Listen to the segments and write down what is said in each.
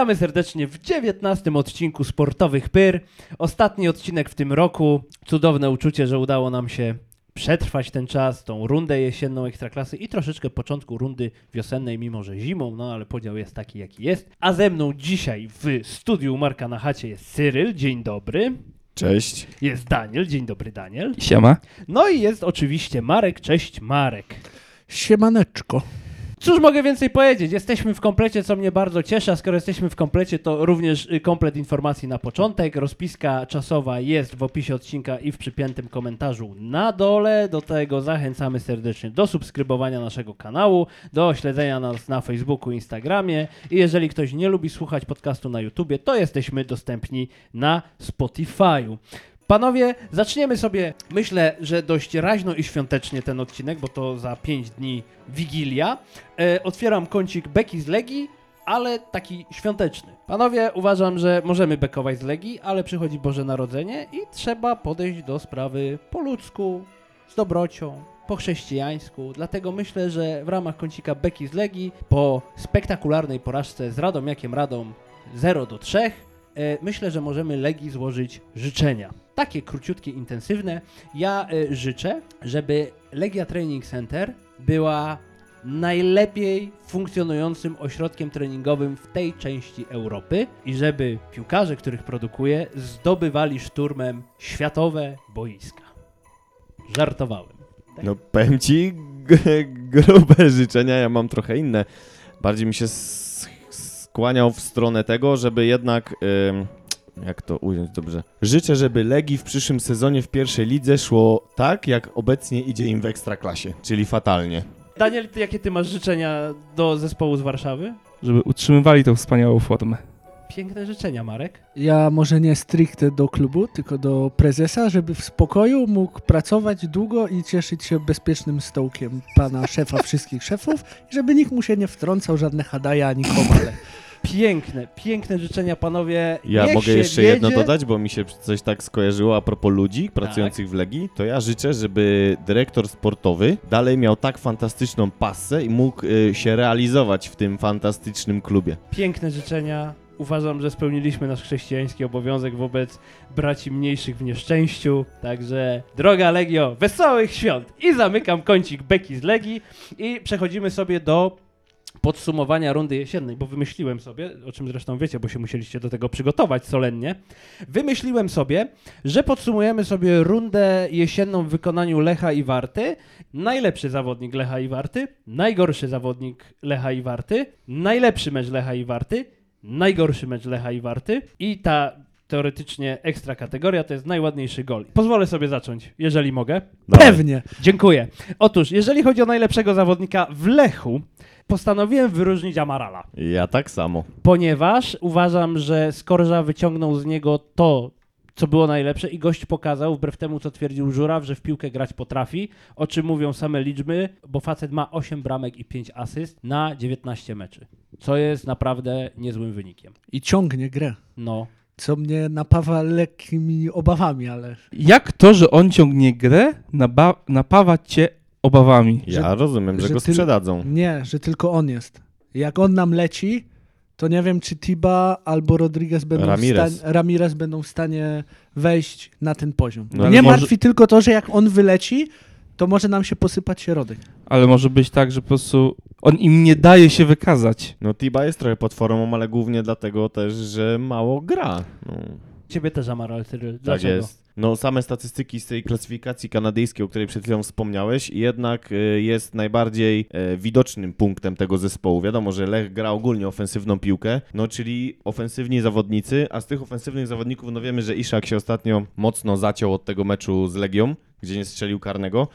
Witamy serdecznie w 19 odcinku Sportowych Pyr. Ostatni odcinek w tym roku. Cudowne uczucie, że udało nam się przetrwać ten czas, tą rundę jesienną Ekstraklasy i troszeczkę początku rundy wiosennej, mimo że zimą, no ale podział jest taki, jaki jest. A ze mną dzisiaj w studiu Marka na chacie jest Cyryl, dzień dobry. Cześć. Jest Daniel, dzień dobry Daniel. Siema. No i jest oczywiście Marek, cześć Marek. Siemaneczko. Cóż mogę więcej powiedzieć? Jesteśmy w komplecie, co mnie bardzo cieszy, a skoro jesteśmy w komplecie, to również y, komplet informacji na początek. Rozpiska czasowa jest w opisie odcinka i w przypiętym komentarzu na dole. Do tego zachęcamy serdecznie do subskrybowania naszego kanału, do śledzenia nas na Facebooku, Instagramie i jeżeli ktoś nie lubi słuchać podcastu na YouTubie, to jesteśmy dostępni na Spotify'u. Panowie, zaczniemy sobie, myślę, że dość raźno i świątecznie ten odcinek, bo to za 5 dni Wigilia. E, otwieram kącik beki z Legii, ale taki świąteczny. Panowie, uważam, że możemy bekować z Legii, ale przychodzi Boże Narodzenie i trzeba podejść do sprawy po ludzku, z dobrocią, po chrześcijańsku. Dlatego myślę, że w ramach kącika beki z Legii, po spektakularnej porażce z Radomiakiem Radom 0 do 3, e, myślę, że możemy Legii złożyć życzenia. Takie króciutkie, intensywne. Ja e, życzę, żeby Legia Training Center była najlepiej funkcjonującym ośrodkiem treningowym w tej części Europy i żeby piłkarze, których produkuje, zdobywali szturmem światowe boiska. Żartowałem. No powiem ci grube życzenia, ja mam trochę inne. Bardziej mi się skłaniał w stronę tego, żeby jednak... Jak to ująć dobrze? Życzę, żeby Legii w przyszłym sezonie w pierwszej lidze szło tak, jak obecnie idzie im w Ekstraklasie, czyli fatalnie. Daniel, ty, jakie ty masz życzenia do zespołu z Warszawy? Żeby utrzymywali tą wspaniałą formę. Piękne życzenia, Marek. Ja może nie stricte do klubu, tylko do prezesa, żeby w spokoju mógł pracować długo i cieszyć się bezpiecznym stołkiem pana szefa wszystkich szefów i żeby nikt mu się nie wtrącał, żadne hadaja ani komale. Piękne, piękne życzenia, panowie. Ja Niech mogę się jeszcze wiedzie. jedno dodać, bo mi się coś tak skojarzyło a propos ludzi pracujących w Legii. To ja życzę, żeby dyrektor sportowy dalej miał tak fantastyczną passę i mógł y, się realizować w tym fantastycznym klubie. Piękne życzenia. Uważam, że spełniliśmy nasz chrześcijański obowiązek wobec braci mniejszych w nieszczęściu. Także, droga Legio, wesołych świąt! I zamykam kącik beki z Legii i przechodzimy sobie do podsumowania rundy jesiennej, bo wymyśliłem sobie, o czym zresztą wiecie, bo się musieliście do tego przygotować solennie, wymyśliłem sobie, że podsumujemy sobie rundę jesienną w wykonaniu Lecha i Warty. Najlepszy zawodnik Lecha i Warty, najgorszy zawodnik Lecha i Warty, najlepszy mecz Lecha i Warty, najgorszy mecz Lecha i Warty i ta teoretycznie ekstra kategoria to jest najładniejszy gol. Pozwolę sobie zacząć, jeżeli mogę. Dawaj. Pewnie. Dziękuję. Otóż, jeżeli chodzi o najlepszego zawodnika w Lechu, postanowiłem wyróżnić Amarala, Ja tak samo. ponieważ uważam, że Skorża wyciągnął z niego to, co było najlepsze i gość pokazał, wbrew temu, co twierdził Żuraw, że w piłkę grać potrafi, o czym mówią same liczby, bo facet ma 8 bramek i 5 asyst na 19 meczy, co jest naprawdę niezłym wynikiem. I ciągnie grę, No, co mnie napawa lekkimi obawami, ale Jak to, że on ciągnie grę, naba- napawa cię obawami? Ja Że- rozumiem, że, że go ty- sprzedadzą. nie, że tylko on jest. Jak on nam leci, to nie wiem, czy Tiba albo Rodriguez będą, Ramirez. W stanie, Ramirez będą w stanie wejść na ten poziom. No, mnie ale może- martwi tylko to, że jak on wyleci, to może nam się posypać środek. Ale może być tak, że po prostu on im nie daje się wykazać. No Tiba jest trochę pod formą, ale głównie dlatego też, że mało gra. No, ciebie też Amaral, Cyril. tak Dlaczego? jest. No same statystyki z tej klasyfikacji kanadyjskiej, o której przed chwilą wspomniałeś, jednak y, jest najbardziej e, widocznym punktem tego zespołu. Wiadomo, że Lech gra ogólnie ofensywną piłkę, no czyli ofensywni zawodnicy, a z tych ofensywnych zawodników, no wiemy, że Iszak się ostatnio mocno zaciął od tego meczu z Legią, gdzie nie strzelił karnego.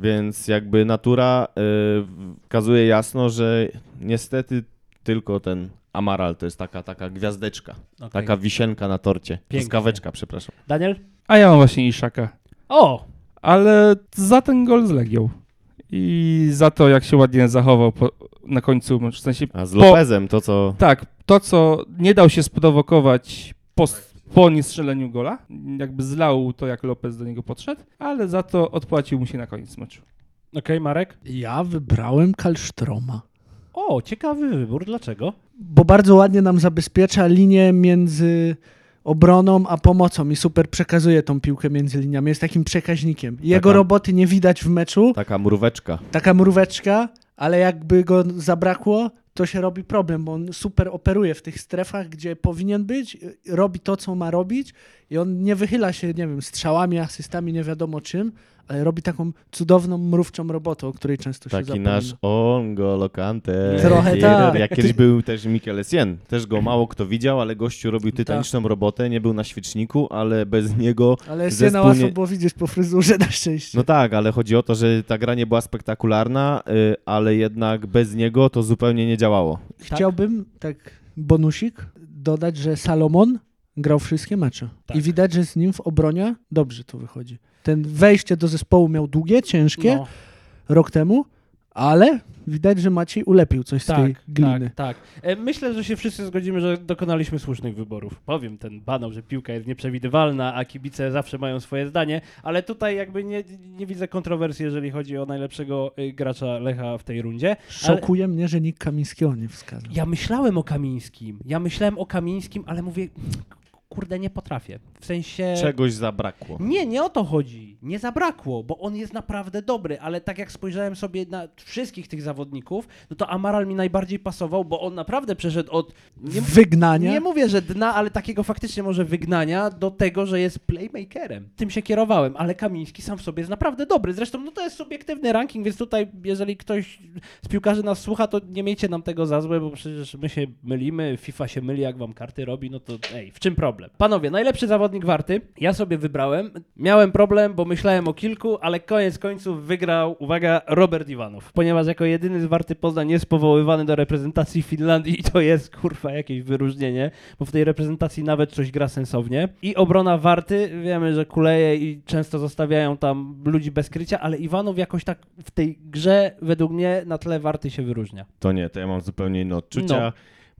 Więc jakby natura y, wskazuje jasno, że niestety tylko ten Amaral to jest taka, taka gwiazdeczka, Okej. taka wisienka na torcie. Pięknie. Truskaweczka, przepraszam. Daniel? A ja mam właśnie Iszaka. O! Ale za ten gol z Legią. I za to, jak się ładnie zachował po, na końcu, meczu. w sensie A z Po- Lopezem to co... Tak, to co nie dał się sprowokować po, po niestrzeleniu gola, jakby zlał to, jak Lopez do niego podszedł, ale za to odpłacił mu się na koniec meczu. Okej, Marek? Ja wybrałem Kalsztroma. O, ciekawy wybór, dlaczego? bo bardzo ładnie nam zabezpiecza linię między obroną a pomocą i super przekazuje tą piłkę między liniami. Jest takim przekaźnikiem. Jego Taka- roboty nie widać w meczu, Taka mróweczka. taka mróweczka, ale jakby go zabrakło, to się robi problem, bo on super operuje w tych strefach, gdzie powinien być, robi to, co ma robić i on nie wychyla się, nie wiem, strzałami, asystami, nie wiadomo czym, ale robi taką cudowną, mrówczą robotę, o której często się Taki zapomina. nasz Ongolo Kante. Trochę tak. Jak kiedyś był też Mikel Essien. Też go mało kto widział, ale gościu robił Tak. tytaniczną robotę. Nie był na świeczniku, ale bez niego... Ale jest zespół łatwo nie- było widzieć po fryzurze na szczęście. No tak, ale chodzi o to, że ta gra nie była spektakularna, y, ale jednak bez niego to zupełnie nie działało. Chciałbym, tak bonusik, dodać, że Salomon grał wszystkie mecze. Tak. I widać, że z nim w obronie dobrze to wychodzi. Ten wejście do zespołu miał długie, ciężkie, No, rok temu, ale widać, że Maciej ulepił coś z tej tak, gliny. tak, tak. Myślę, że się wszyscy zgodzimy, że dokonaliśmy słusznych wyborów. Powiem ten banał, że piłka jest nieprzewidywalna, a kibice zawsze mają swoje zdanie, ale tutaj jakby nie, nie widzę kontrowersji, jeżeli chodzi o najlepszego y, gracza Lecha w tej rundzie. Ale Szokuje mnie, że nikt Kamińskiego nie wskazał. ja myślałem o Kamińskim, ja myślałem o Kamińskim, ale mówię, kurde, nie potrafię. W sensie... Czegoś zabrakło. Nie, nie o to chodzi. Nie zabrakło, bo on jest naprawdę dobry, ale tak jak spojrzałem sobie na wszystkich tych zawodników, no to Amaral mi najbardziej pasował, bo on naprawdę przeszedł od. Nie, Wygnania. nie mówię, że dna, ale takiego faktycznie może wygnania do tego, że jest playmakerem. Tym się kierowałem, ale Kamiński sam w sobie jest naprawdę dobry. Zresztą no to jest subiektywny ranking, więc tutaj jeżeli ktoś z piłkarzy nas słucha, to nie miejcie nam tego za złe, bo przecież my się mylimy, FIFA się myli, jak wam karty robi, no to ej, w czym problem? Panowie, najlepszy zawodnik warty, ja sobie wybrałem. Miałem problem, bo myślałem o kilku, ale koniec końców wygrał, uwaga, Robert Iwanow. Ponieważ jako jedyny z Warty Poznań jest powoływany do reprezentacji Finlandii i to jest, kurwa, jakieś wyróżnienie, bo w tej reprezentacji nawet coś gra sensownie. I obrona Warty, wiemy, że kuleje i często zostawiają tam ludzi bez krycia, ale Iwanow jakoś tak w tej grze, według mnie, na tle Warty się wyróżnia. To nie, to ja mam zupełnie inne odczucia. No.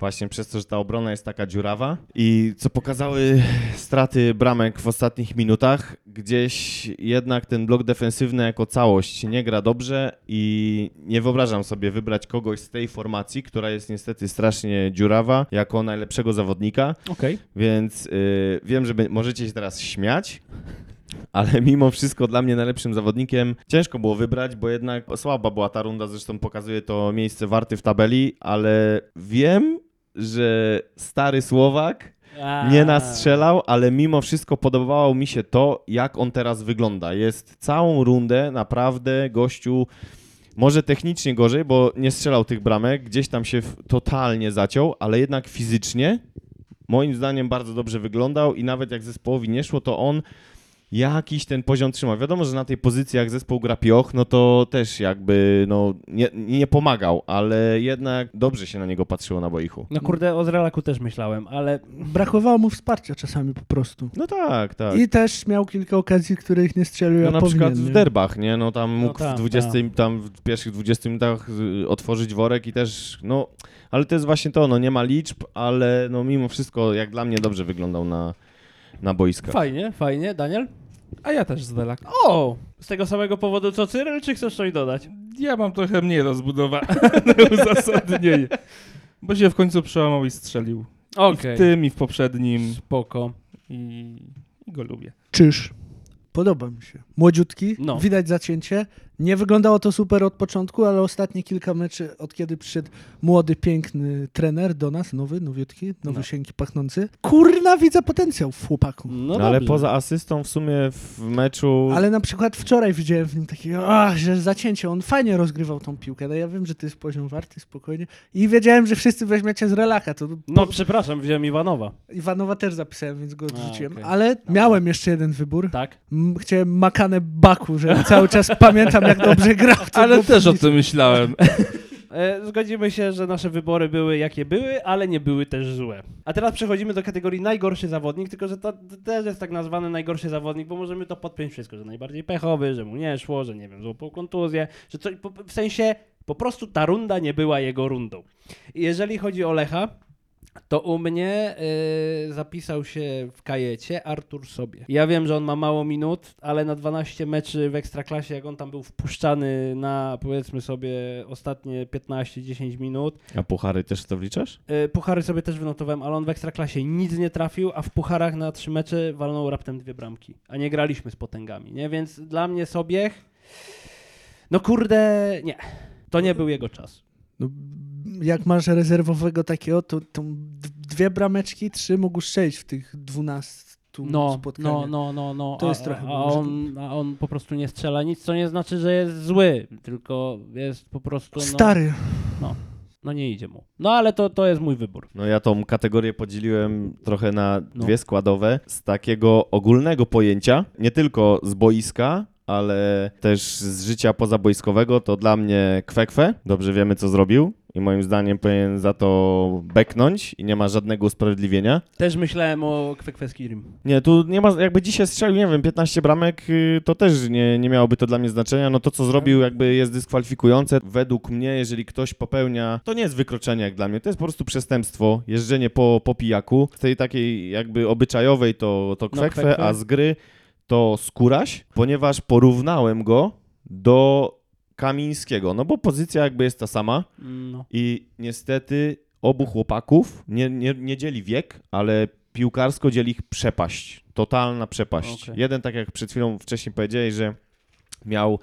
Właśnie przez to, że ta obrona jest taka dziurawa. I co pokazały straty bramek w ostatnich minutach, gdzieś jednak ten blok defensywny jako całość nie gra dobrze i nie wyobrażam sobie wybrać kogoś z tej formacji, która jest niestety strasznie dziurawa, jako najlepszego zawodnika, Okej. więc y, wiem, że możecie się teraz śmiać, ale mimo wszystko dla mnie najlepszym zawodnikiem ciężko było wybrać, bo jednak słaba była ta runda, zresztą pokazuje to miejsce warty w tabeli, ale wiem, że stary Słowak nie nastrzelał, ale mimo wszystko podobało mi się to, jak on teraz wygląda. Jest całą rundę naprawdę gościu może technicznie gorzej, bo nie strzelał tych bramek, gdzieś tam się totalnie zaciął, ale jednak fizycznie moim zdaniem bardzo dobrze wyglądał i nawet jak zespołowi nie szło, to on jakiś ten poziom trzymał. Wiadomo, że na tej pozycji jak zespół gra pioch, no to też jakby no, nie, nie pomagał, ale jednak dobrze się na niego patrzyło na boichu. No kurde, o Zrelaku też myślałem, ale Brakowało mu wsparcia czasami po prostu. No tak, tak. I też miał kilka okazji, których nie strzelił, No a na powinien. przykład w nie? derbach, nie? No tam mógł tak, w 20, tam w pierwszych 20 minutach y, otworzyć worek i też, no, ale to jest właśnie to, no nie ma liczb, ale no mimo wszystko jak dla mnie dobrze wyglądał na, na boiskach. fajnie, fajnie. Daniel? A ja też z Welak. O! Z tego samego powodu co Cyril, czy chcesz coś dodać? Ja mam trochę mniej rozbudowane uzasadnienie. Bo się w końcu przełamał i strzelił. I w tym, i w poprzednim. Spoko. I, i go lubię. Czyż. Podoba mi się. Młodziutki, No. widać zacięcie. Nie wyglądało to super od początku, ale ostatnie kilka meczy, od kiedy przyszedł młody, piękny trener do nas, nowy, nowiutki, nowy No. sienki pachnący. Kurna, widzę potencjał w chłopaku. No, No ale poza asystą w sumie w meczu... Ale na przykład wczoraj widziałem w nim takiego, ach, że zacięcie, on fajnie rozgrywał tą piłkę. No ja wiem, że to jest poziom warty, spokojnie. I wiedziałem, że wszyscy weźmiecie z relaka. To No przepraszam, wziąłem Iwanowa. Iwanowa też zapisałem, więc go A, odrzuciłem. okej. Ale miałem jeszcze jeden wybór. Tak? M- Chciałem Makanę Baku, że cały czas pamiętam, jak dobrze grał. To Ale też o tym myślałem. E, zgodzimy się, że nasze wybory były jakie były, ale nie były też złe. A teraz przechodzimy do kategorii najgorszy zawodnik, tylko że to też jest tak nazwany najgorszy zawodnik, bo możemy to podpiąć wszystko, że najbardziej pechowy, że mu nie szło, że nie wiem, złapał kontuzję, że co, w sensie po prostu ta runda nie była jego rundą. I jeżeli chodzi o Lecha, to u mnie y, zapisał się w kajecie Artur sobie. Ja wiem, że on ma mało minut, ale na 12 meczy w Ekstraklasie, jak on tam był wpuszczany na powiedzmy sobie ostatnie 15-10 minut, A puchary też to wliczasz? y, puchary sobie też wynotowałem, ale on w Ekstraklasie nic nie trafił, a w pucharach na trzy mecze walnął raptem dwie bramki. A nie graliśmy z potęgami, nie? Więc dla mnie Sobiech, no kurde, nie. To nie był jego czas. No, jak masz rezerwowego takiego, to, to dwie brameczki, trzy mógł strzelić w tych 12 No, spotkaniach. no, no, no, no. To a, jest trochę a on, a on po prostu nie strzela nic, co nie znaczy, że jest zły, tylko jest po prostu. No, Stary. No nie idzie mu. No ale to, to jest mój wybór. No ja tą kategorię podzieliłem trochę na No. dwie składowe z takiego ogólnego pojęcia, nie tylko z boiska, ale też z życia pozaboiskowego, to dla mnie kwekwe. Dobrze wiemy, co zrobił i moim zdaniem powinien za to beknąć i nie ma żadnego usprawiedliwienia. Też myślałem o Kwekweskirim. Nie, tu nie ma, jakby dzisiaj strzelił, nie wiem, 15 bramek, y, to też nie, nie miałoby to dla mnie znaczenia. No to, co zrobił, jakby jest dyskwalifikujące. Według mnie, jeżeli ktoś popełnia, to nie jest wykroczenie jak dla mnie, to jest po prostu przestępstwo, jeżdżenie po, po pijaku. Z tej takiej jakby obyczajowej to, to No, kwekwe, kwekwe. a z gry to skóraś, ponieważ porównałem go do Kamińskiego, no bo pozycja jakby jest ta sama. No. I niestety obu chłopaków nie, nie, nie dzieli wiek, ale piłkarsko dzieli ich przepaść. Totalna przepaść. Okej. Jeden, tak jak przed chwilą wcześniej powiedziałeś, że miał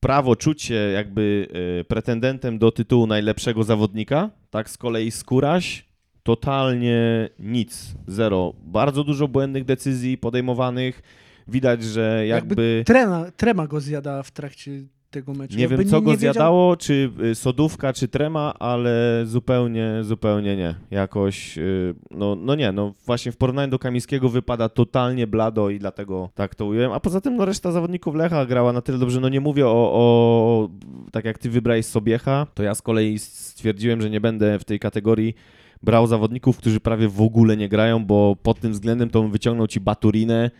prawo czuć się jakby y, pretendentem do tytułu najlepszego zawodnika, tak z kolei Skóraś totalnie nic, zero. Bardzo dużo błędnych decyzji podejmowanych. Widać, że jakby... Trema, trema go zjada w trakcie tego meczu. Nie Jakby wiem, co go wiedział- zjadało, czy y, sodówka, czy trema, ale zupełnie, zupełnie nie. Jakoś, y, no, no nie, no właśnie w porównaniu do Kamińskiego wypada totalnie blado i dlatego tak to ująłem. A poza tym, no reszta zawodników Lecha grała na tyle dobrze, no nie mówię o, o tak jak ty wybrałeś Sobiecha, to ja z kolei stwierdziłem, że nie będę w tej kategorii brał zawodników, którzy prawie w ogóle nie grają, bo pod tym względem to bym wyciągnął ci Baturinę,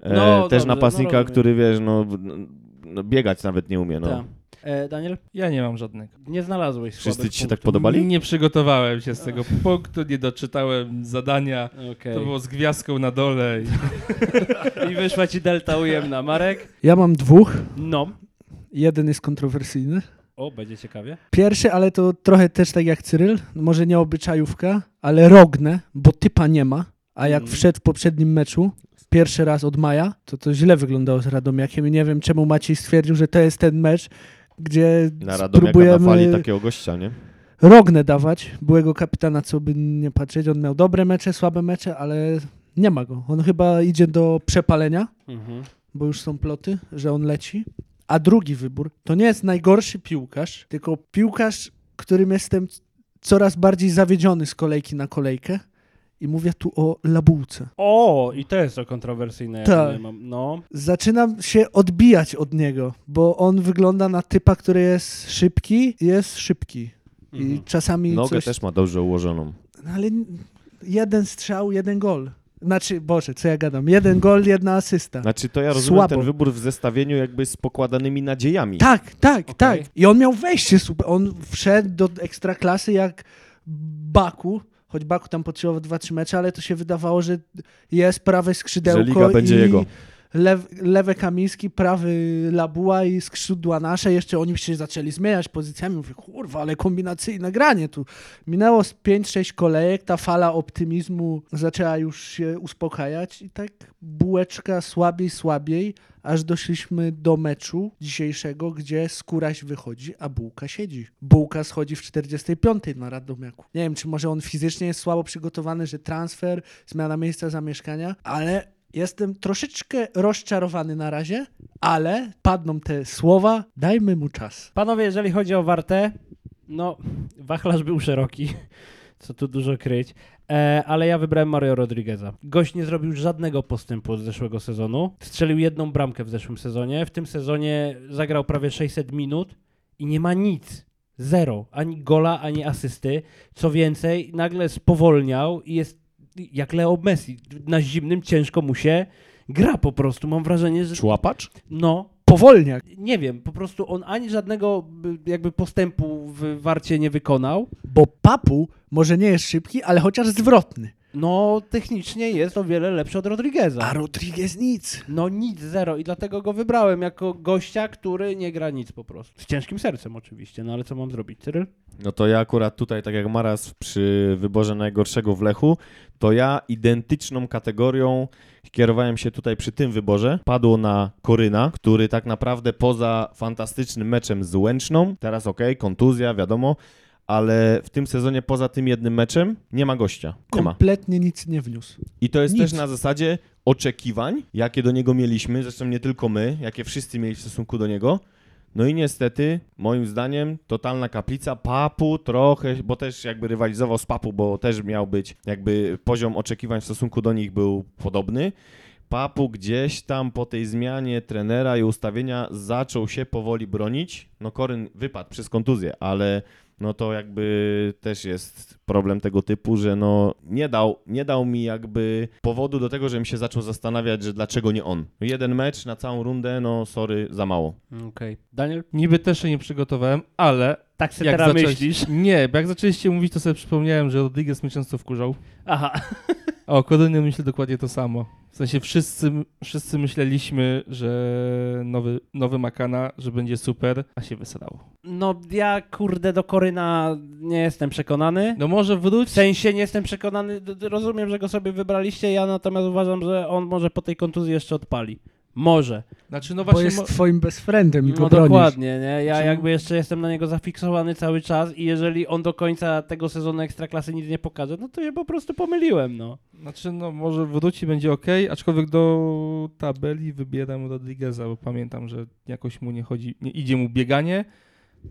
e, No, też dobrze, napastnika, no który wiesz, no, no biegać nawet nie umie, no. Tak. E, Daniel? Ja nie mam żadnego. Nie znalazłeś Wszyscy ci się tak podobali? Nie przygotowałem się z tego punktu, nie doczytałem zadania. Okej. To było z gwiazdką na dole. I... I wyszła ci delta ujemna. Marek? Ja mam dwóch. No. Jeden jest kontrowersyjny. O, będzie ciekawie. Pierwszy, ale to trochę też tak jak Cyryl, może nie obyczajówka, ale rogne, bo typa nie ma, a jak Mm. wszedł w poprzednim meczu, pierwszy raz od maja, to to źle wyglądało z Radomiakiem i nie wiem czemu Maciej stwierdził, że to jest ten mecz, gdzie Na Radomiaka na fali takiego gościa, nie? Rognę dawać, byłego kapitana, co by nie patrzeć, on miał dobre mecze, słabe mecze, ale nie ma go. On chyba idzie do przepalenia, Mhm. bo już są ploty, że on leci. A drugi wybór to nie jest najgorszy piłkarz, tylko piłkarz, którym jestem coraz bardziej zawiedziony z kolejki na kolejkę. I mówię tu o Labułce. O, i to jest to kontrowersyjne. Ja Tak. nie mam. No. Zaczynam się odbijać od niego, bo on wygląda na typa, który jest szybki, jest szybki. I Mhm. czasami Nogę coś... też ma dobrze ułożoną. No ale jeden strzał, jeden gol. Znaczy, Boże, co ja gadam? Jeden gol, jedna asysta. Znaczy to ja rozumiem Słabo. ten wybór w zestawieniu jakby z pokładanymi nadziejami. Tak, tak, Okej. tak. I on miał wejście super. On wszedł do ekstraklasy jak Baku, choć Baku tam potrzebował 2-3 mecze, ale to się wydawało, że jest prawe skrzydełko Że liga będzie i jego. Lew, lewe Kamiński, prawy Labuła i skrzydła nasze. Jeszcze oni się zaczęli zmieniać pozycjami. Mówię, kurwa, ale kombinacyjne granie tu. Minęło z 5-6 kolejek, ta fala optymizmu zaczęła już się uspokajać i tak bułeczka słabiej, słabiej, aż doszliśmy do meczu dzisiejszego, gdzie Skóraś wychodzi, a Bułka siedzi. Bułka schodzi w 45 na Radomiaku. Nie wiem, czy może on fizycznie jest słabo przygotowany, że transfer, zmiana miejsca zamieszkania, ale jestem troszeczkę rozczarowany na razie, ale padną te słowa, dajmy mu czas. Panowie, jeżeli chodzi o Wartę, no, wachlarz był szeroki, co tu dużo kryć, e, ale ja wybrałem Mario Rodrigueza. Gość nie zrobił żadnego postępu od zeszłego sezonu. Strzelił jedną bramkę w zeszłym sezonie. W tym sezonie zagrał prawie 600 minut i nie ma nic. Zero. Ani gola, ani asysty. Co więcej, nagle spowolniał i jest jak Leo Messi. Na zimnym ciężko mu się gra po prostu. Mam wrażenie, że Człapacz? no, Powolniak. nie wiem, po prostu on ani żadnego y, jakby postępu w Warcie nie wykonał. Bo Papu może nie jest szybki, ale chociaż zwrotny. No, technicznie jest o wiele lepszy od Rodrigueza. A Rodriguez nic. No nic, zero i dlatego go wybrałem jako gościa, który nie gra nic po prostu. Z ciężkim sercem oczywiście, no ale co mam zrobić, Cyryl? No to ja akurat tutaj, tak jak Maras przy wyborze najgorszego w Lechu, to ja identyczną kategorią kierowałem się tutaj przy tym wyborze. Padło na Koryna, który tak naprawdę poza fantastycznym meczem z Łęczną, teraz okej, kontuzja, wiadomo, ale w tym sezonie poza tym jednym meczem nie ma gościa. Nie ma. Kompletnie nic nie wniósł. I to jest Nic. też na zasadzie oczekiwań, jakie do niego mieliśmy, zresztą nie tylko my, jakie wszyscy mieli w stosunku do niego. No i niestety, moim zdaniem, totalna kaplica. Papu trochę, bo też jakby rywalizował z Papu, bo też miał być, jakby poziom oczekiwań w stosunku do nich był podobny. Papu gdzieś tam po tej zmianie trenera i ustawienia zaczął się powoli bronić. No Koryn wypadł przez kontuzję, ale no to jakby też jest problem tego typu, że no nie dał, nie dał mi jakby powodu do tego, żebym się zaczął zastanawiać, że dlaczego nie on. Jeden mecz na całą rundę, no sorry, za mało. Okej. Daniel? Niby też się nie przygotowałem, ale Tak sobie teraz zacząłeś- myślisz? Nie, bo jak zaczęliście mówić, to sobie przypomniałem, że Rodriguez mnie często wkurzał. Aha. O Korynie myślę dokładnie to samo. W sensie wszyscy, wszyscy myśleliśmy, że nowy, nowy Makana, że będzie super, a się wysadało. No ja kurde do Koryna nie jestem przekonany. No może wróć. W sensie nie jestem przekonany, rozumiem, że go sobie wybraliście, ja natomiast uważam, że on może po tej kontuzji jeszcze odpali. Może. Znaczy no Bo właśnie... jest mo- twoim best friendem i go No bronisz. dokładnie, nie? Ja Znaczy- jakby jeszcze jestem na niego zafiksowany cały czas i jeżeli on do końca tego sezonu Ekstraklasy nic nie pokaże, no to się po prostu pomyliłem, no. Znaczy, no może wróci, będzie ok, aczkolwiek do tabeli wybieram Rodrigueza, bo pamiętam, że jakoś mu nie chodzi, nie idzie mu bieganie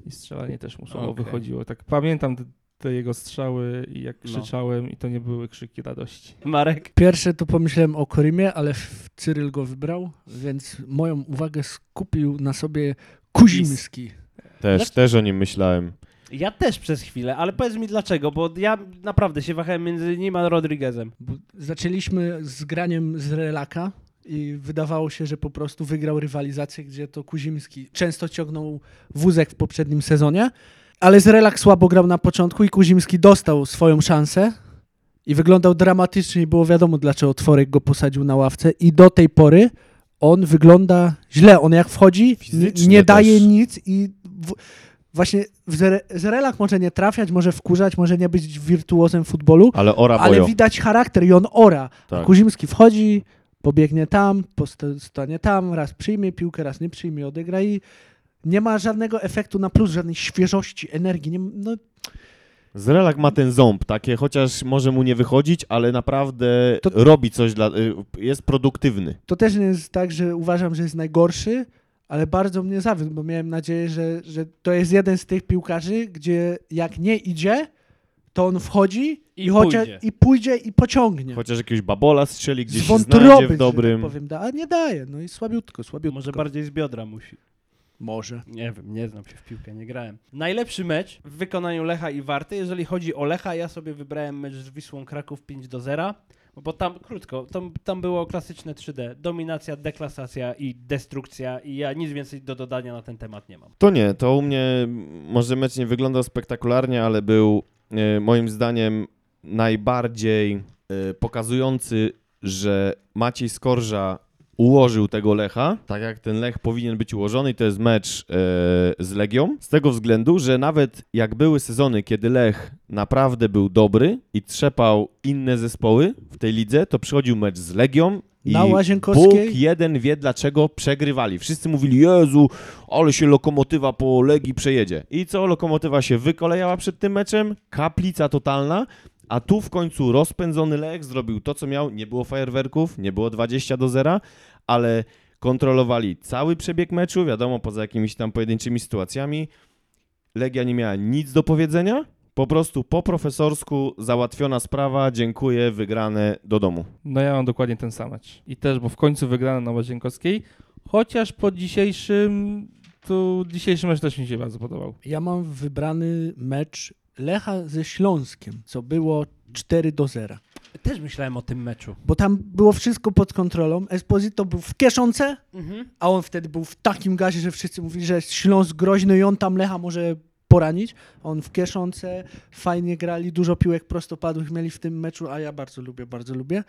i strzelanie też mu słabo Okej. wychodziło. Tak pamiętam te, jego strzały i jak No. krzyczałem i to nie były krzyki radości. Marek? Pierwsze to pomyślałem o Korymie, ale Cyryl go wybrał, więc moją uwagę skupił na sobie Kuzimski. Też, Dlaczego? też o nim myślałem. Ja też przez chwilę, ale powiedz mi dlaczego, bo ja naprawdę się wahałem między nim a Rodriguezem. Bo zaczęliśmy z graniem z Relaka i wydawało się, że po prostu wygrał rywalizację, gdzie to Kuzimski często ciągnął wózek w poprzednim sezonie, ale z Relak słabo grał na początku i Kuzimski dostał swoją szansę i wyglądał dramatycznie i było wiadomo, dlaczego Tworek go posadził na ławce i do tej pory on wygląda źle. On jak wchodzi, nie, Fizycznie nie daje też. nic i w, właśnie w Zere- z Relak może nie trafiać, może wkurzać, może nie być wirtuozem futbolu, Ale ora ale widać charakter i on ora. Tak. Kuzimski wchodzi, pobiegnie tam, posta- stanie tam, raz przyjmie piłkę, raz nie przyjmie, odegra i nie ma żadnego efektu na plus, żadnej świeżości, energii. Nie, no, Zrelak ma ten ząb, takie, chociaż może mu nie wychodzić, ale naprawdę To- robi coś dla... y, jest produktywny. to też nie jest tak, że uważam, że jest najgorszy, ale bardzo mnie zawiódł, bo miałem nadzieję, że, że to jest jeden z tych piłkarzy, gdzie jak nie idzie, to on wchodzi I i, chociaż, pójdzie. i pójdzie i pociągnie. Chociaż jakiegoś babola strzeli, gdzieś z wątroby, znajdzie w że dobrym... tak powiem, da, a nie daje. No i słabiutko, słabiutko. Może bardziej z biodra musi. Może. Nie wiem, nie znam się w piłkę, nie grałem. Najlepszy mecz w wykonaniu Lecha i Warty, jeżeli chodzi o Lecha, ja sobie wybrałem mecz z Wisłą Kraków 5 do 0, bo tam, krótko, tam, tam było klasyczne 3D, dominacja, deklasacja i destrukcja i ja nic więcej do dodania na ten temat nie mam. To nie, to u mnie może mecz nie wyglądał spektakularnie, ale był e, moim zdaniem najbardziej e, pokazujący, że Maciej Skorża ułożył tego Lecha, tak jak ten Lech powinien być ułożony i to jest mecz e, z Legią, z tego względu, że nawet jak były sezony, kiedy Lech naprawdę był dobry i trzepał inne zespoły w tej lidze, to przychodził mecz z Legią i Na Bóg Łazienkowskiej jeden wie, dlaczego przegrywali. Wszyscy mówili, Jezu, ale się lokomotywa po Legii przejedzie. I co? Lokomotywa się wykolejała przed tym meczem, kaplica totalna, a tu w końcu rozpędzony Lech zrobił to, co miał. Nie było fajerwerków, nie było 20 do 0, ale kontrolowali cały przebieg meczu, wiadomo, poza jakimiś tam pojedynczymi sytuacjami. Legia nie miała nic do powiedzenia. Po prostu po profesorsku załatwiona sprawa, dziękuję, wygrane do domu. No ja mam dokładnie ten sam mecz. I też, bo w końcu wygrano na Łazienkowskiej, chociaż po dzisiejszym, to dzisiejszy mecz też mi się bardzo podobał. Ja mam wybrany mecz Lecha ze Śląskiem, co było 4 do 0. Też myślałem o tym meczu. Bo tam było wszystko pod kontrolą. Esposito był w kieszonce, Mhm. a on wtedy był w takim gazie, że wszyscy mówili, że jest Śląsk groźny i on tam Lecha może poranić. On w Kieszonce fajnie grali, dużo piłek prostopadłych mieli w tym meczu, a ja bardzo lubię, bardzo lubię.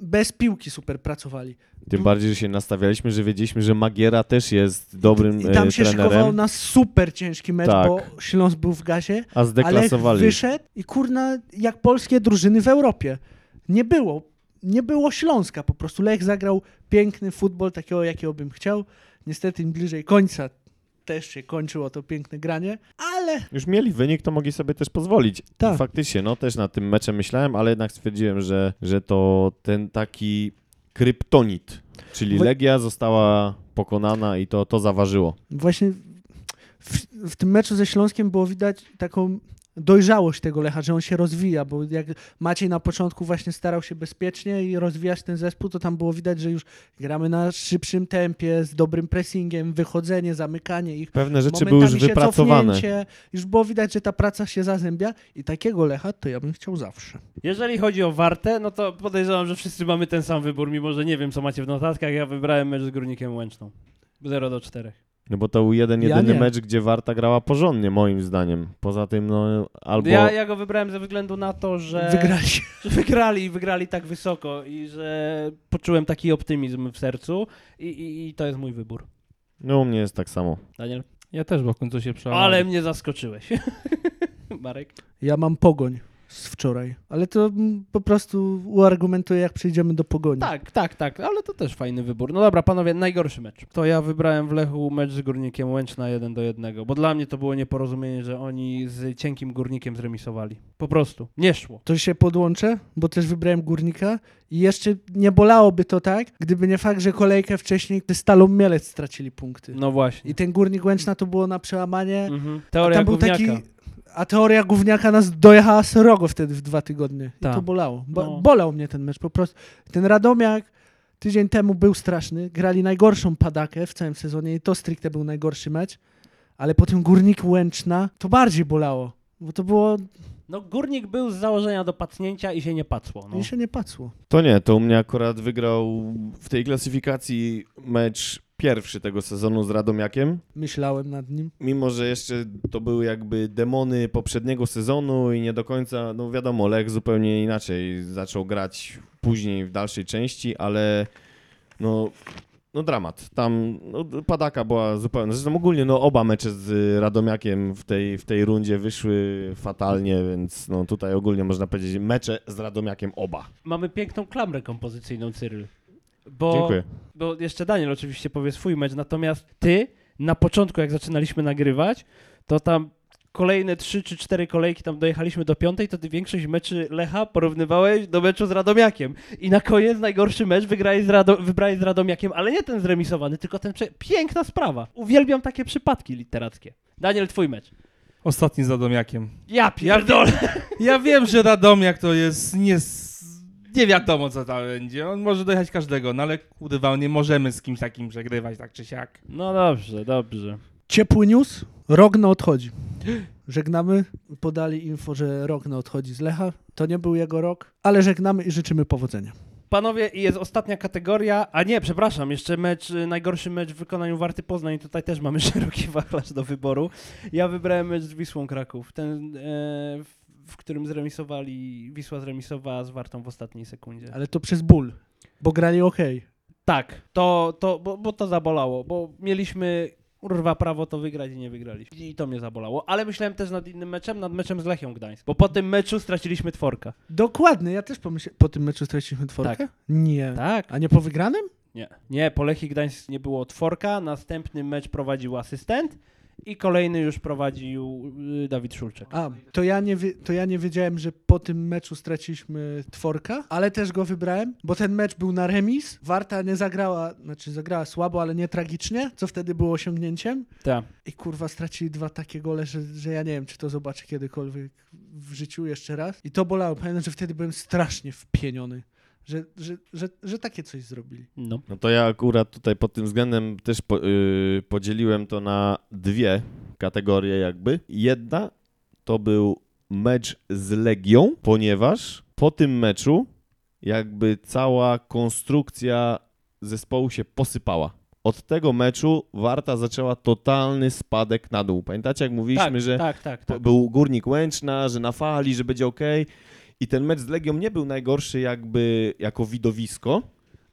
Bez piłki super pracowali. Tym bardziej, że się nastawialiśmy, że wiedzieliśmy, że Magiera też jest dobrym I tam e, się szykował trenerem, na super ciężki mecz, Tak. bo Śląsk był w gazie, a ale zdeklasowali. wyszedł i kurna, jak polskie drużyny w Europie. Nie było, nie było Śląska po prostu. Lech zagrał piękny futbol, takiego jakiego bym chciał. Niestety im bliżej końca też się kończyło to piękne granie, ale Już mieli wynik, to mogli sobie też pozwolić. Tak. Faktycznie, no też nad tym meczem myślałem, ale jednak stwierdziłem, że, że to ten taki kryptonit, czyli Wo- Legia została pokonana i to, to zaważyło. właśnie w, w tym meczu ze Śląskiem było widać taką dojrzałość tego Lecha, że on się rozwija, bo jak Maciej na początku właśnie starał się bezpiecznie i rozwijać ten zespół, to tam było widać, że już gramy na szybszym tempie, z dobrym pressingiem, wychodzenie, zamykanie ich. Pewne rzeczy były już wypracowane. Już było widać, że ta praca się zazębia i takiego Lecha to ja bym chciał zawsze. Jeżeli chodzi o Wartę, no to podejrzewam, że wszyscy mamy ten sam wybór, mimo że nie wiem, co macie w notatkach. Ja wybrałem mecz z Górnikiem Łęczną. 0 do 4. No bo to był jeden, Ja jedyny nie. mecz, gdzie Warta grała porządnie, moim zdaniem. Poza tym, no, albo... Ja, ja go wybrałem ze względu na to, że, Wygrali. że wygrali i wygrali tak wysoko i że poczułem taki optymizm w sercu i, i, i to jest mój wybór. No u mnie jest tak samo. Daniel? Ja też, bo w końcu się przełamałem. Ale mnie zaskoczyłeś. Marek? Ja mam pogoń z wczoraj, ale to po prostu uargumentuję, jak przejdziemy do pogoni. Tak, tak, tak, ale to też fajny wybór. No dobra, panowie, najgorszy mecz. To ja wybrałem w Lechu mecz z Górnikiem Łęczna 1 do 1, bo dla mnie to było nieporozumienie, że oni z cienkim Górnikiem zremisowali. Po prostu. Nie szło. To się podłączę, bo też wybrałem górnika i jeszcze nie bolałoby to tak, gdyby nie fakt, że kolejkę wcześniej z Stalą Mielec stracili punkty. No właśnie. I ten górnik Łęczna to było na przełamanie. Mhm. A Teoria tam był taki. A teoria gówniaka nas dojechała srogo wtedy w dwa tygodnie. I Tak. to bolało. Bo, No. Bolał mnie ten mecz po prostu. Ten Radomiak tydzień temu był straszny. Grali najgorszą padakę w całym sezonie i to stricte był najgorszy mecz. Ale po tym górnik Łęczna to bardziej bolało. Bo to było. No Górnik był z założenia do pacnięcia i się nie pacło. No. Mi się nie patrzyło. To nie, to u mnie akurat wygrał w tej klasyfikacji mecz pierwszy tego sezonu z Radomiakiem. Myślałem nad nim. Mimo, że jeszcze to były jakby demony poprzedniego sezonu i nie do końca, no wiadomo, Lech zupełnie inaczej zaczął grać później w dalszej części, ale no, no dramat. Tam no, padaka była zupełnie, zresztą ogólnie no oba mecze z Radomiakiem w tej, w tej rundzie wyszły fatalnie, więc no tutaj ogólnie można powiedzieć mecze z Radomiakiem oba. Mamy piękną klamrę kompozycyjną, Cyryl. Bo, Dziękuję. Bo jeszcze Daniel oczywiście powie swój mecz, natomiast ty na początku, jak zaczynaliśmy nagrywać, to tam kolejne trzy czy cztery kolejki tam dojechaliśmy do piątej, to ty większość meczy Lecha porównywałeś do meczu z Radomiakiem. I na koniec najgorszy mecz wygrałeś z, Rado, wybrałeś z Radomiakiem, ale nie ten zremisowany, tylko ten... Prze- Piękna sprawa. Uwielbiam takie przypadki literackie. Daniel, twój mecz. Ostatni z Radomiakiem. Ja pierdolę. Ja wiem, że Radomiak to jest nie, nie wiadomo co tam będzie. On może dojechać każdego, no ale kurwa, nie możemy z kimś takim przegrywać tak czy siak. No dobrze, dobrze. Ciepły news. Rogno odchodzi. Żegnamy. Podali info, że Rogno odchodzi z Lecha. To nie był jego rok, ale żegnamy i życzymy powodzenia. Panowie, i jest ostatnia kategoria, a nie, przepraszam, jeszcze mecz, y, najgorszy mecz w wykonaniu Warty Poznań, tutaj też mamy szeroki wachlarz do wyboru. Ja wybrałem mecz z Wisłą Kraków, ten, e, w, którym zremisowali, Wisła zremisowała z Wartą w ostatniej sekundzie. Ale to przez ból, bo grali ok. Tak, to, to bo, bo to zabolało, bo mieliśmy urwa prawo to wygrać i nie wygraliśmy. I to mnie zabolało, ale myślałem też nad innym meczem, nad meczem z Lechią Gdańsk, bo po tym meczu straciliśmy tworka. Dokładnie, ja też pomyślałem. Po tym meczu straciliśmy tworkę? Tak. Nie. Tak? A nie po wygranym? Nie, nie, po Lechii Gdańsk nie było tworka, następny mecz prowadził asystent i kolejny już prowadził y, Dawid Szulczek. A, to ja, nie to ja nie wiedziałem, że po tym meczu straciliśmy tworka, ale też go wybrałem, bo ten mecz był na remis. Warta nie zagrała, znaczy zagrała słabo, ale nie tragicznie, co wtedy było osiągnięciem. Tak. I kurwa stracili dwa takie gole, że, że ja nie wiem, czy to zobaczę kiedykolwiek w życiu jeszcze raz. I to bolało. Pamiętam, że wtedy byłem strasznie wpieniony, że, że, że, że takie coś zrobili. No. No to ja akurat tutaj pod tym względem też po, yy, podzieliłem to na dwie kategorie jakby. Jedna to był mecz z Legią, ponieważ po tym meczu jakby cała konstrukcja zespołu się posypała. od tego meczu Warta zaczęła totalny spadek na dół. Pamiętacie, jak mówiliśmy, tak, że tak, tak, tak. był Górnik Łęczna, że na fali, że będzie ok. I ten mecz z Legią nie był najgorszy jakby jako widowisko,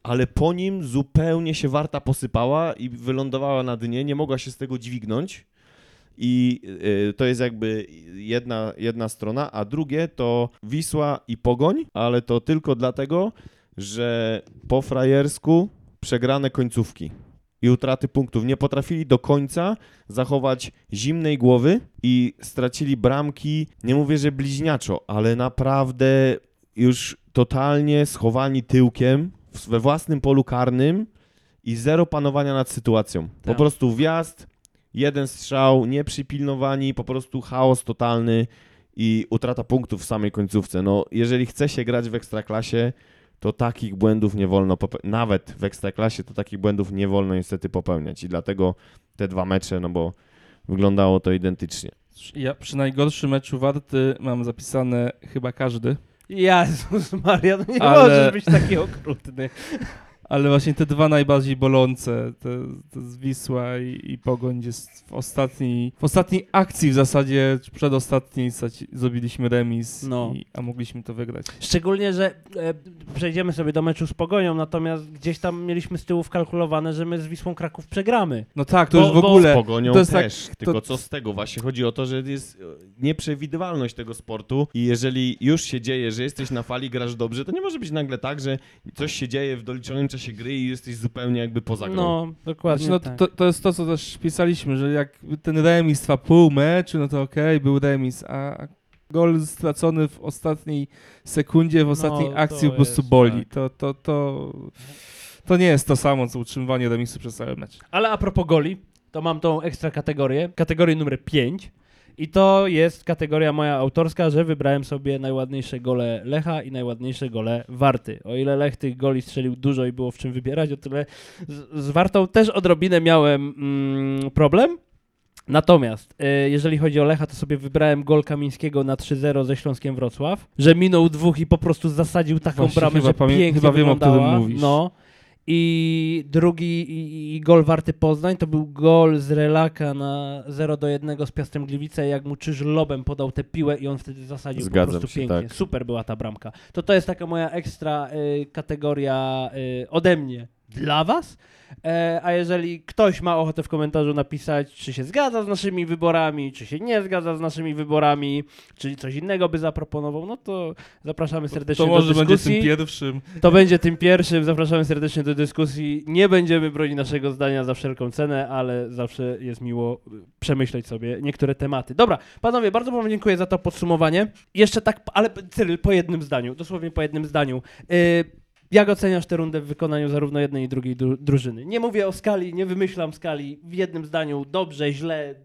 ale po nim zupełnie się Warta posypała i wylądowała na dnie, nie mogła się z tego dźwignąć. I y, to jest jakby jedna, jedna strona, a drugie to Wisła i Pogoń, ale to tylko dlatego, że po frajersku przegrane końcówki i utraty punktów. Nie potrafili do końca zachować zimnej głowy i stracili bramki, nie mówię, że bliźniaczo, ale naprawdę już totalnie schowani tyłkiem we własnym polu karnym i zero panowania nad sytuacją. Po Tak. prostu wjazd, jeden strzał, nieprzypilnowani, po prostu chaos totalny i utrata punktów w samej końcówce. No, jeżeli chce się grać w ekstraklasie, to takich błędów nie wolno popełniać. Nawet w ekstraklasie to takich błędów nie wolno niestety popełniać. I dlatego te dwa mecze, no bo wyglądało to identycznie. Ja przy najgorszym meczu Warty mam zapisane chyba każdy, Jezus Maria, no nie Ale- możesz być taki okrutny. Ale właśnie te dwa najbardziej bolące, to, to z Wisła i, i Pogoń, gdzie w ostatniej, w ostatniej akcji w zasadzie, czy przedostatniej zrobiliśmy remis, No. i, a mogliśmy to wygrać. Szczególnie, że e, przejdziemy sobie do meczu z Pogonią, natomiast gdzieś tam mieliśmy z tyłu wkalkulowane, że my z Wisłą Kraków przegramy. No tak, to Bo- już w bo- ogóle... Z Pogonią to jest tak- też, tylko co z tego? Właśnie chodzi o to, że jest e, nieprzewidywalność tego sportu i jeżeli już się dzieje, że jesteś na fali, grasz dobrze, to nie może być nagle tak, że coś się dzieje w doliczonym czasie gry i jesteś zupełnie jakby poza grą. No, dokładnie Znaczy, no, tak. to, to jest to, co też pisaliśmy, że jak ten remis trwa pół meczu, no to okej, był remis, a gol stracony w ostatniej sekundzie, w ostatniej No, akcji po prostu boli. tak. To, to, to, to nie jest to samo, co utrzymywanie remisu przez cały mecz. Ale a propos goli, to mam tą ekstra kategorię, kategorię numer 5. I to jest kategoria moja autorska, że wybrałem sobie najładniejsze gole Lecha i najładniejsze gole Warty. O ile Lech tych goli strzelił dużo i było w czym wybierać, o tyle z, z Wartą też odrobinę miałem mm, problem. Natomiast e, jeżeli chodzi o Lecha, to sobie wybrałem gol Kamińskiego na 3-0 ze Śląskiem Wrocław, że minął dwóch i po prostu zasadził taką Właśnie, bramę, chyba że pięknie chyba wiem, o którym wyglądała. mówisz. No. I drugi i, i gol Warty Poznań to był gol z Relaka na 0 do 1 z Piastem Gliwice, jak mu Czyż lobem podał tę piłę i on wtedy zasadził Zgadzam po prostu się, pięknie. tak. Super była ta bramka. To to jest taka moja ekstra y, kategoria y, ode mnie dla was. E, a jeżeli ktoś ma ochotę w komentarzu napisać, czy się zgadza z naszymi wyborami, czy się nie zgadza z naszymi wyborami, czy coś innego by zaproponował, no to zapraszamy serdecznie To może do będzie dyskusji. tym pierwszym. To będzie tym pierwszym. Zapraszamy serdecznie do dyskusji. Nie będziemy bronić naszego zdania za wszelką cenę, ale zawsze jest miło y, przemyśleć sobie niektóre tematy. Dobra, panowie, bardzo wam dziękuję za to podsumowanie. Jeszcze tak, ale Cyryl, po jednym zdaniu, dosłownie po jednym zdaniu. Y, jak oceniasz tę rundę w wykonaniu zarówno jednej i drugiej dru- drużyny? Nie mówię o skali, nie wymyślam skali. W jednym zdaniu, dobrze, źle.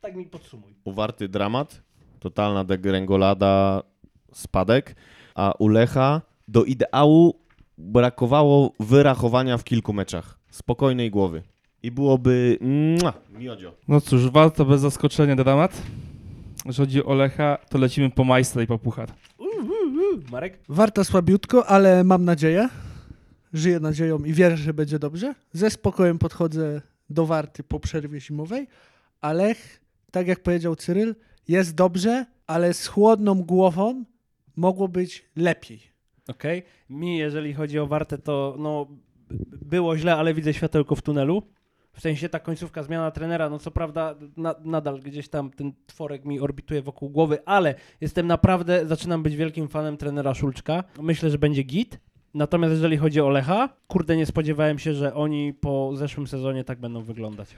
Tak mi podsumuj. Uwarty dramat, totalna degrengolada, spadek, a u Lecha do ideału brakowało wyrachowania w kilku meczach. Spokojnej głowy. I byłoby... Mua, miodzio. No cóż, warto bez zaskoczenia dramat. Jeśli chodzi o Lecha, to lecimy po majstra i po puchar. Marek? Warta słabiutko, ale mam nadzieję. Żyję nadzieją i wierzę, że będzie dobrze. Ze spokojem podchodzę do Warty po przerwie zimowej, ale tak jak powiedział Cyryl, jest dobrze, ale z chłodną głową mogło być lepiej. Okej. Mi, jeżeli chodzi o Wartę, to no, było źle, ale widzę światełko w tunelu. W sensie ta końcówka, zmiana trenera, no co prawda na, nadal gdzieś tam ten tworek mi orbituje wokół głowy, ale jestem naprawdę, zaczynam być wielkim fanem trenera Szulczka. Myślę, że będzie git. Natomiast jeżeli chodzi o Lecha, kurde nie spodziewałem się, że oni po zeszłym sezonie tak będą wyglądać.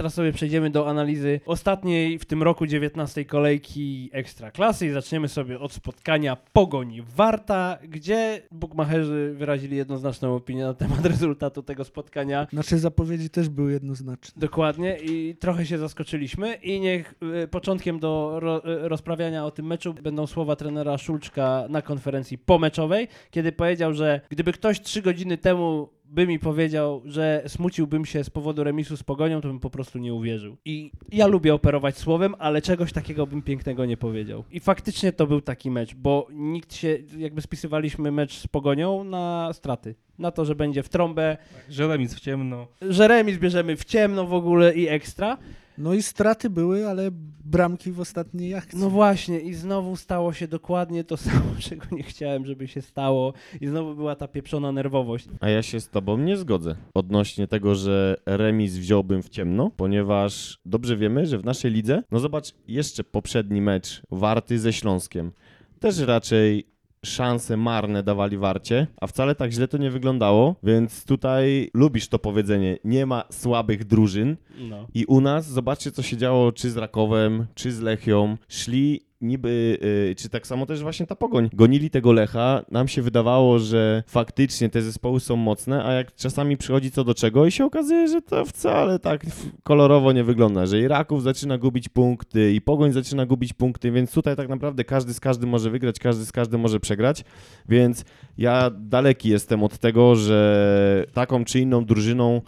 Teraz sobie przejdziemy do analizy ostatniej w tym roku 19 kolejki Ekstra Klasy i zaczniemy sobie od spotkania Pogoń Warta, gdzie bukmacherzy wyrazili jednoznaczną opinię na temat rezultatu tego spotkania. Nasze zapowiedzi też były jednoznaczne. Dokładnie i trochę się zaskoczyliśmy i niech y, początkiem do ro, y, rozprawiania o tym meczu będą słowa trenera Szulczka na konferencji pomeczowej, kiedy powiedział, że gdyby ktoś trzy godziny temu by mi powiedział, że smuciłbym się z powodu remisu z Pogonią, to bym po prostu nie uwierzył. I ja lubię operować słowem, ale czegoś takiego bym pięknego nie powiedział. I faktycznie to był taki mecz, bo nikt się, jakby spisywaliśmy mecz z Pogonią na straty. Na to, że będzie w trąbę, Że remis w ciemno. że remis bierzemy w ciemno w ogóle i ekstra. No i straty były, ale bramki w ostatniej akcji. No właśnie, i znowu stało się dokładnie to samo, czego nie chciałem, żeby się stało. I znowu była ta pieprzona nerwowość. A ja się z tobą nie zgodzę odnośnie tego, że remis wziąłbym w ciemno, ponieważ dobrze wiemy, że w naszej lidze, no zobacz, jeszcze poprzedni mecz Warty ze Śląskiem, też raczej szanse marne dawali Warcie, a wcale tak źle to nie wyglądało, więc tutaj lubisz to powiedzenie, nie ma słabych drużyn, No. i u nas, zobaczcie, co się działo, czy z Rakowem, czy z Lechią. Szli niby, y, czy tak samo też właśnie ta pogoń. Gonili tego Lecha. Nam się wydawało, że faktycznie te zespoły są mocne, a jak czasami przychodzi co do czego i się okazuje, że to wcale tak kolorowo nie wygląda, że i Raków zaczyna gubić punkty, i pogoń zaczyna gubić punkty, więc tutaj tak naprawdę każdy z każdym może wygrać, każdy z każdym może przegrać, więc ja daleki jestem od tego, że taką czy inną drużyną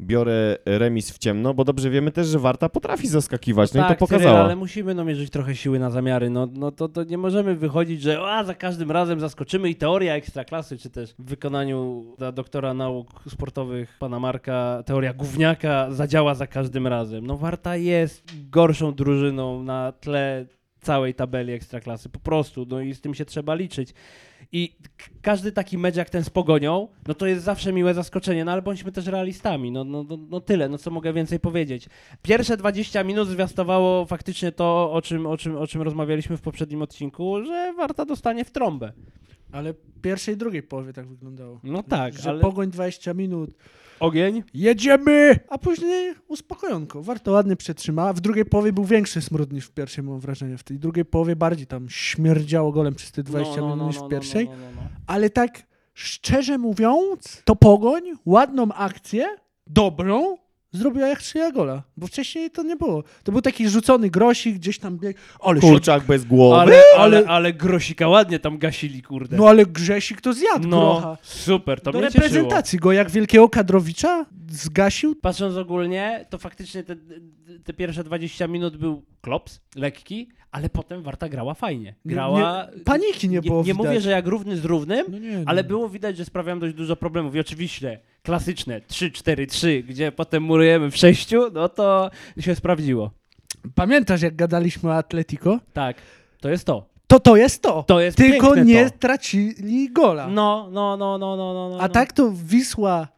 biorę remis w ciemno, bo dobrze wiemy też, że Warta potrafi zaskakiwać, no, i to tak, pokazała. Cyril, ale musimy no, mierzyć trochę siły na zamiary. No, no to, to nie możemy wychodzić, że a, za każdym razem zaskoczymy i teoria ekstraklasy, czy też w wykonaniu dla doktora nauk sportowych pana Marka, teoria gówniaka zadziała za każdym razem. No Warta jest gorszą drużyną na tle całej tabeli ekstraklasy, po prostu, no i z tym się trzeba liczyć. I każdy taki mecz jak ten z Pogonią, no to jest zawsze miłe zaskoczenie, no ale bądźmy też realistami, no, no, no, no tyle, no co mogę więcej powiedzieć. Pierwsze 20 minut zwiastowało faktycznie to, o czym, o, czym, o czym rozmawialiśmy w poprzednim odcinku, że Warta dostanie w trąbę. Ale pierwszej i drugiej połowie tak wyglądało. No tak, że ale pogoń 20 minut, ogień? jedziemy! A później uspokojonko. Warto ładnie przetrzymała. W drugiej połowie był większy smród niż w pierwszej, mam wrażenie. W tej drugiej połowie bardziej tam śmierdziało golem przez te 20 No, no, minut no, niż no, w no, pierwszej. no, no, no. Ale tak szczerze mówiąc, to pogoń, ładną akcję, dobrą, zrobiła jak trzyja gola. Bo wcześniej to nie było. To był taki rzucony grosik, gdzieś tam bieg. Ale się Kurczak bez głowy. Ale, ale, ale- ale grosika ładnie tam gasili, kurde. No ale Grzesik to zjadł No, grocha. super, to Do mnie cieszyło. reprezentacji go jak wielkiego kadrowicza zgasił. Patrząc ogólnie, to faktycznie te, te pierwsze 20 minut był klops, lekki, ale potem Warta grała fajnie. Nie- Grała... nie- paniki nie było Nie, widać. mówię, że jak równy z równym, No nie, ale no. było widać, że sprawiałem dość dużo problemów. I oczywiście klasyczne 3-4-3, gdzie potem murujemy w sześciu, no to się sprawdziło. Pamiętasz jak gadaliśmy o Atletico? Tak, to jest to. To to jest to. To jest Tylko nie to. tracili gola. No, no, no, no, no, no. no. A tak to Wisła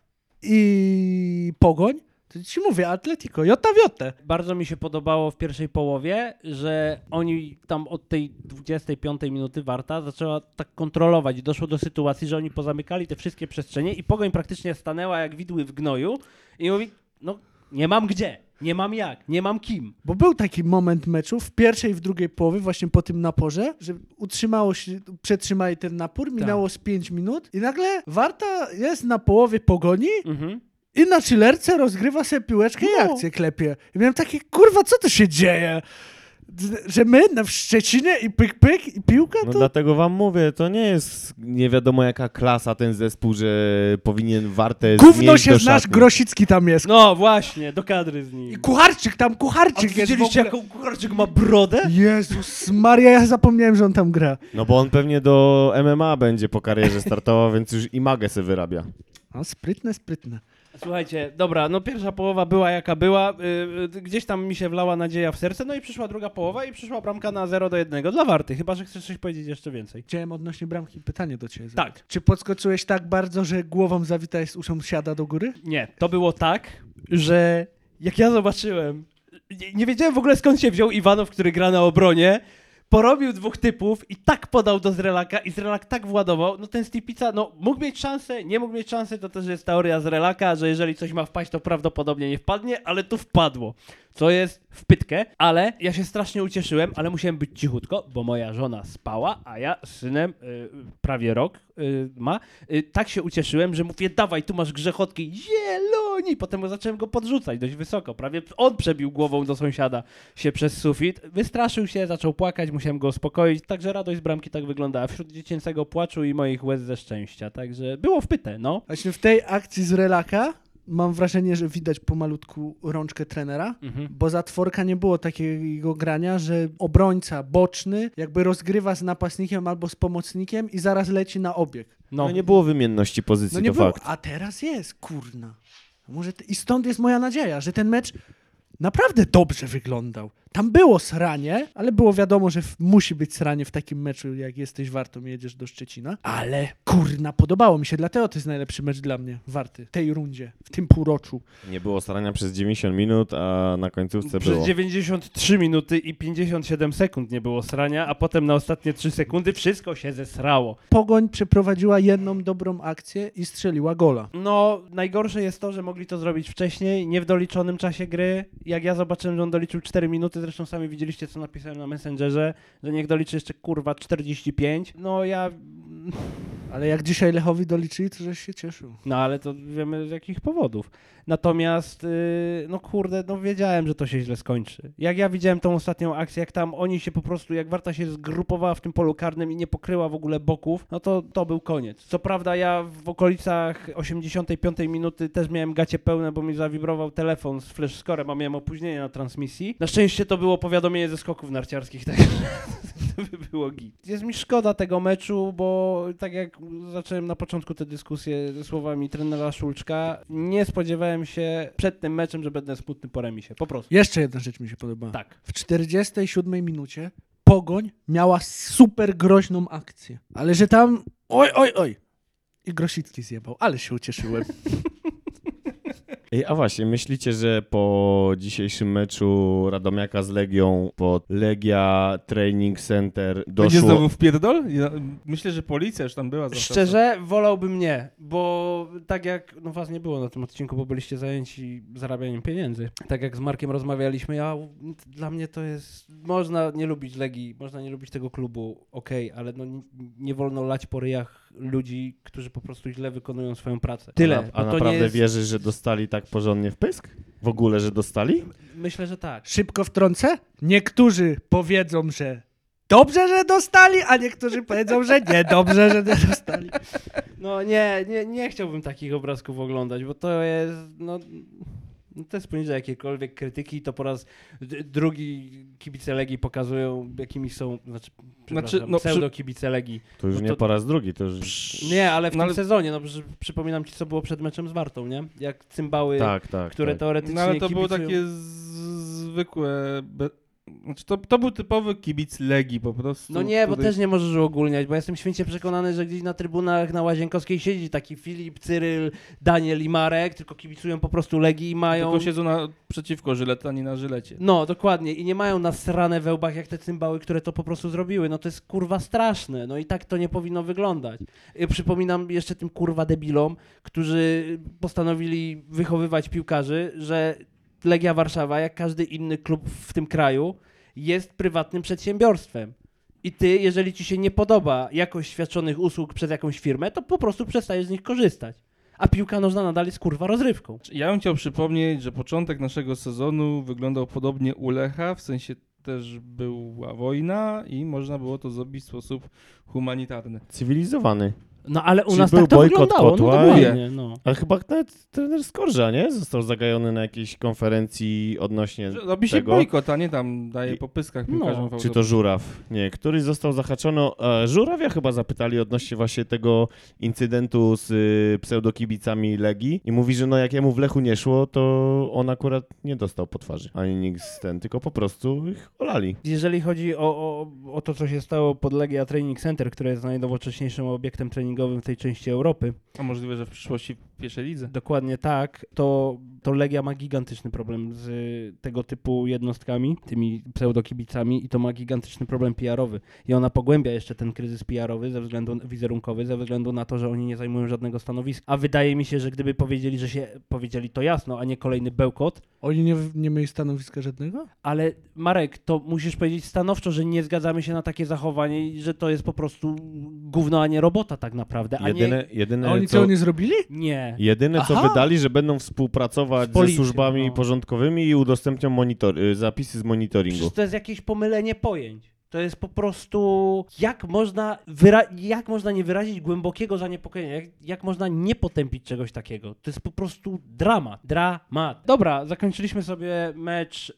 i Pogoń, to ci mówię, Atletico, jota w jotę. Bardzo mi się podobało w pierwszej połowie, że oni tam od tej 25 minuty Warta zaczęła tak kontrolować i doszło do sytuacji, że oni pozamykali te wszystkie przestrzenie i Pogoń praktycznie stanęła jak widły w gnoju i mówi, no nie mam gdzie, nie mam jak, nie mam kim. Bo był taki moment meczu w pierwszej i w drugiej połowie, właśnie po tym naporze, że utrzymało się, przetrzymali ten napór, minęło z 5 minut i nagle Warta jest na połowie pogoni Mhm. I na chillerce rozgrywa sobie piłeczkę i No. akcję klepie. I miałem takie, kurwa, co tu się dzieje? Że my na w Szczecinie i pyk, pyk i piłka No to... dlatego wam mówię, to nie jest nie wiadomo jaka klasa ten zespół, że powinien Wartę Gówno się znasz. Grosicki tam jest. No właśnie, do kadry z nim. I Kucharczyk tam, A Kucharczyk jest w widzieliście ogóle... jaką Kucharczyk ma brodę? Jezus Maria, ja zapomniałem, że on tam gra. No bo on pewnie do MMA będzie po karierze startował, więc już i magę se wyrabia. No, sprytne, sprytne. Słuchajcie, dobra, no pierwsza połowa była jaka była, yy, yy, gdzieś tam mi się wlała nadzieja w serce, no i przyszła druga połowa i przyszła bramka na 0 do 1 dla Warty, chyba, że chcesz coś powiedzieć jeszcze więcej. Chciałem odnośnie bramki pytanie do ciebie. Tak. zadać. Czy podskoczyłeś tak bardzo, że głową zawitałeś z uszą siada do góry? Nie, to było tak, że jak ja zobaczyłem, nie, nie wiedziałem w ogóle skąd się wziął Iwanow, który gra na obronie, porobił dwóch typów i tak podał do Zrelaka i Zrelak tak władował, no ten Stipica, no mógł mieć szansę, nie mógł mieć szansy, to też jest teoria Zrelaka, że jeżeli coś ma wpaść, to prawdopodobnie nie wpadnie, ale tu wpadło, co jest w pytkę, ale ja się strasznie ucieszyłem, ale musiałem być cichutko, bo moja żona spała, a ja z synem y, prawie rok y, ma, y, tak się ucieszyłem, że mówię, dawaj, tu masz grzechotki, zielo, ni. Potem zacząłem go podrzucać dość wysoko. Prawie on przebił głową do sąsiada się przez sufit. Wystraszył się, zaczął płakać, musiałem go uspokoić. Także radość z bramki tak wyglądała. Wśród dziecięcego płaczu i moich łez ze szczęścia. Także było wpyte, no. Właśnie w tej akcji z relaka mam wrażenie, że widać pomalutku rączkę trenera, Mhm. bo za tworka nie było takiego grania, że obrońca boczny jakby rozgrywa z napastnikiem albo z pomocnikiem i zaraz leci na obieg. No, No nie było wymienności pozycji, No nie to było, fakt. a teraz jest, kurna. Może. I stąd jest moja nadzieja, że ten mecz naprawdę dobrze wyglądał. Tam było sranie, ale było wiadomo, że musi być sranie w takim meczu, jak jesteś Wartą i jedziesz do Szczecina. Ale kurna, podobało mi się, dlatego to jest najlepszy mecz dla mnie, Warty, w tej rundzie, w tym półroczu. Nie było starania przez 90 minut, a na końcówce Przez było. 93 minuty i 57 sekund nie było srania, a potem na ostatnie 3 sekundy wszystko się zesrało. Pogoń przeprowadziła jedną dobrą akcję i strzeliła gola. No, najgorsze jest to, że mogli to zrobić wcześniej, nie w doliczonym czasie gry. Jak ja zobaczyłem, że on doliczył 4 minuty, zresztą sami widzieliście, co napisałem na Messengerze, że niech doliczy jeszcze kurwa 45. No ja. Ale jak dzisiaj Lechowi doliczyli, to żeś się cieszył. No ale to wiemy z jakich powodów. Natomiast, yy, no kurde, no wiedziałem, że to się źle skończy. Jak ja widziałem tą ostatnią akcję, jak tam oni się po prostu, jak Warta się zgrupowała w tym polu karnym i nie pokryła w ogóle boków, no to to był koniec. Co prawda ja w okolicach 85 minuty też miałem gacie pełne, bo mi zawibrował telefon z flash scorem, a miałem opóźnienie na transmisji. Na szczęście to było powiadomienie ze skoków narciarskich, także by było git. Jest mi szkoda tego meczu, bo tak jak zacząłem na początku tę dyskusję ze słowami trenera Szulczka, nie spodziewałem się przed tym meczem, że będę smutny po remisie. Po prostu. Jeszcze jedna rzecz mi się podoba. Tak. W 47 minucie Pogoń miała super groźną akcję. Ale że tam oj, oj, oj. I Grosicki zjebał, ale się ucieszyłem. Ej, a właśnie, myślicie, że po dzisiejszym meczu Radomiaka z Legią pod Legia Training Center Będzie doszło... znowu w pierdol? Ja, myślę, że policja już tam była. Szczerze, wolałbym nie, bo tak jak, no was nie było na tym odcinku, bo byliście zajęci zarabianiem pieniędzy. Tak jak z Markiem rozmawialiśmy, ja, dla mnie to jest, można nie lubić Legii, można nie lubić tego klubu, okej, ale no nie, nie wolno lać po ryjach ludzi, którzy po prostu źle wykonują swoją pracę. Tyle. A, bo a to naprawdę nie jest... wierzysz, że dostali tak porządnie w pysk? W ogóle, że dostali? Myślę, że tak. Szybko wtrącę. Niektórzy powiedzą, że dobrze, że dostali, a niektórzy powiedzą, że niedobrze, że nie dostali. No nie, nie, nie chciałbym takich obrazków oglądać, bo to jest, no, no to jest poniżej jakiejkolwiek krytyki, to po raz drugi kibice Legii pokazują, jakimi są, znaczy, Znaczy, no, pseudo kibice Legii. To już No nie to- po raz drugi, to już... Nie, ale w No tym ale- sezonie, no przy, przypominam ci, co było przed meczem z Wartą, nie? Jak cymbały, Tak, tak. które tak. teoretycznie No ale to było kibicują- takie z- zwykłe... Be... Znaczy, to, to był typowy kibic Legii po prostu. No nie, bo też nie możesz uogólniać, bo jestem święcie przekonany, że gdzieś na trybunach na Łazienkowskiej siedzi taki Filip, Cyryl, Daniel i Marek, tylko kibicują po prostu Legii i mają... Tylko siedzą na, przeciwko Żyleta, a nie na Żylecie. No, dokładnie. I nie mają nasrane we łbach jak te cymbały, które to po prostu zrobiły. No to jest kurwa straszne. No i tak to nie powinno wyglądać. I przypominam jeszcze tym kurwa debilom, którzy postanowili wychowywać piłkarzy, że Legia Warszawa, jak każdy inny klub w tym kraju, jest prywatnym przedsiębiorstwem. I ty, jeżeli ci się nie podoba jakość świadczonych usług przez jakąś firmę, to po prostu przestajesz z nich korzystać. A piłka nożna nadal jest kurwa rozrywką. Ja bym chciał przypomnieć, że początek naszego sezonu wyglądał podobnie u Lecha, w sensie też była wojna i można było to zrobić w sposób humanitarny. Cywilizowany. No ale u nas był tak to bojkot wyglądało. kotła no, dokładnie, no. Ale chyba nawet trener Skorża, nie? Został zagajony na jakiejś konferencji odnośnie Robi się tego. bojkot, a nie tam daje po pyskach No. Czy to. Żuraw? Nie, któryś został zahaczony. E, Żurawia chyba zapytali odnośnie właśnie tego incydentu z y, pseudokibicami Legii i mówi, że no jak jemu w Lechu nie szło, to on akurat nie dostał po twarzy. Ani nikt z ten, tylko po prostu ich olali. Jeżeli chodzi o, o, o to, co się stało pod Legia Training Center, które jest najnowocześniejszym obiektem treningowym w tej części Europy, A możliwe, że w przyszłości w pierwszej lidze. dokładnie tak, to, to Legia ma gigantyczny problem z y, tego typu jednostkami, tymi pseudokibicami i to ma gigantyczny problem PR-owy. I ona pogłębia jeszcze ten kryzys PR-owy ze względu wizerunkowy, ze względu na to, że oni nie zajmują żadnego stanowiska. A wydaje mi się, że gdyby powiedzieli, że się powiedzieli to jasno, a nie kolejny bełkot, Oni nie, nie mieli stanowiska żadnego? Ale Marek, to musisz powiedzieć stanowczo, że nie zgadzamy się na takie zachowanie i że to jest po prostu gówno, a nie robota tak naprawdę. A Jedyne, nie... jedyne A oni co... co oni zrobili? Nie. Nie. Jedyne co Aha. wydali, że będą współpracować policją, ze służbami no. porządkowymi i udostępnią monitor- y, zapisy z monitoringu. Przecież to jest jakieś pomylenie pojęć. To jest po prostu, jak można, jak można nie wyrazić głębokiego zaniepokojenia, jak, jak można nie potępić czegoś takiego. To jest po prostu dramat, dramat. Dobra, zakończyliśmy sobie mecz y,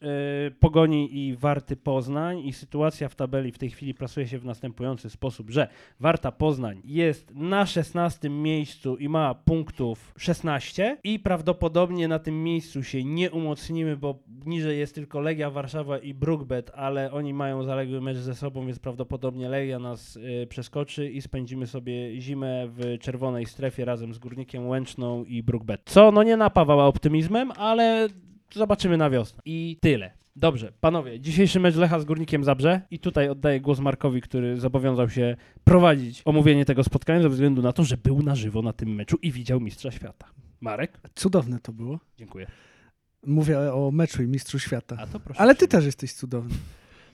Pogoni i Warty Poznań i sytuacja w tabeli w tej chwili plasuje się w następujący sposób, że Warta Poznań jest na 16 miejscu i ma punktów 16 i prawdopodobnie na tym miejscu się nie umocnimy, bo niżej jest tylko Legia Warszawa i Brookbet, ale oni mają zaległy mecz ze sobą, więc prawdopodobnie Legia nas y, przeskoczy i spędzimy sobie zimę w czerwonej strefie razem z Górnikiem Łęczną i Brookbet. Co no nie napawa optymizmem, ale zobaczymy na wiosnę. I tyle. Dobrze, panowie, dzisiejszy mecz Lecha z Górnikiem Zabrze i tutaj oddaję głos Markowi, który zobowiązał się prowadzić omówienie tego spotkania ze względu na to, że był na żywo na tym meczu i widział Mistrza Świata. Marek? Cudowne to było. Dziękuję. Mówię o meczu i Mistrzu Świata. A to proszę. Ale ty też jesteś cudowny.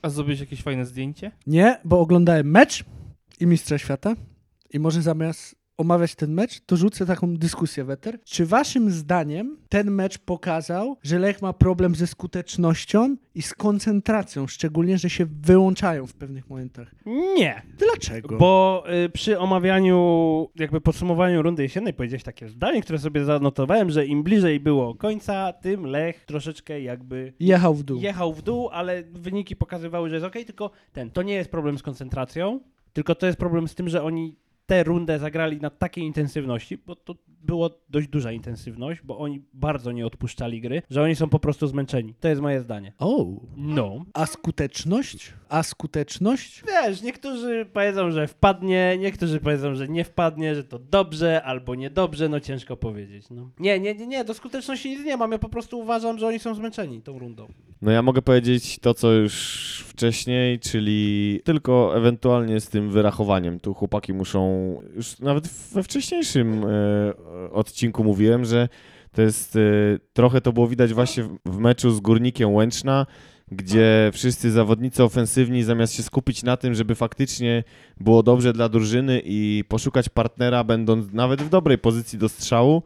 A zrobiłeś jakieś fajne zdjęcie? Nie, bo oglądałem mecz i Mistrza Świata i może zamiast omawiać ten mecz, to rzucę taką dyskusję w eter. Czy waszym zdaniem ten mecz pokazał, że Lech ma problem ze skutecznością i z koncentracją, szczególnie, że się wyłączają w pewnych momentach? Nie, Dlaczego? bo y, przy omawianiu, jakby podsumowaniu rundy jesiennej powiedziałeś takie zdanie, które sobie zanotowałem, że im bliżej było końca, tym Lech troszeczkę jakby Jechał w dół. jechał w dół, ale wyniki pokazywały, że jest ok, tylko ten, to nie jest problem z koncentracją, tylko to jest problem z tym, że oni tę rundę zagrali na takiej intensywności, bo to było dość duża intensywność, bo oni bardzo nie odpuszczali gry, że oni są po prostu zmęczeni. To jest moje zdanie. O, No. a skuteczność? A skuteczność? Wiesz, niektórzy powiedzą, że wpadnie, niektórzy powiedzą, że nie wpadnie, że to dobrze albo niedobrze, no ciężko powiedzieć. No. Nie, nie, nie, nie, do skuteczności nic nie mam, ja po prostu uważam, że oni są zmęczeni tą rundą. No ja mogę powiedzieć to, co już wcześniej, czyli tylko ewentualnie z tym wyrachowaniem. Tu chłopaki muszą, już nawet we wcześniejszym e, odcinku mówiłem, że to jest, e, trochę to było widać właśnie w, w meczu z Górnikiem Łęczna, gdzie wszyscy zawodnicy ofensywni zamiast się skupić na tym, żeby faktycznie było dobrze dla drużyny i poszukać partnera, będąc nawet w dobrej pozycji do strzału,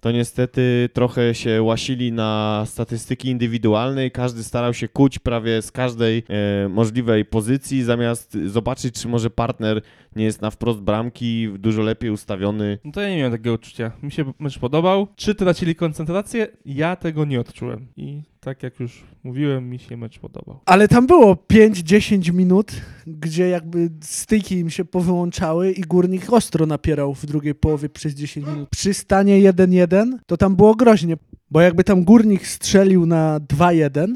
to niestety trochę się łasili na statystyki indywidualne i każdy starał się kuć prawie z każdej e, możliwej pozycji, zamiast zobaczyć, czy może partner nie jest na wprost bramki, dużo lepiej ustawiony. No to ja nie miałem takiego uczucia. Mi się mecz podobał. Czy tracili koncentrację? Ja tego nie odczułem. I tak jak już mówiłem, mi się mecz podobał. Ale tam było 5-10 minut, gdzie jakby styki im się powyłączały i górnik ostro napierał w drugiej połowie przez 10 minut. Przy stanie 1-1 to tam było groźnie, bo jakby tam górnik strzelił na 2-1,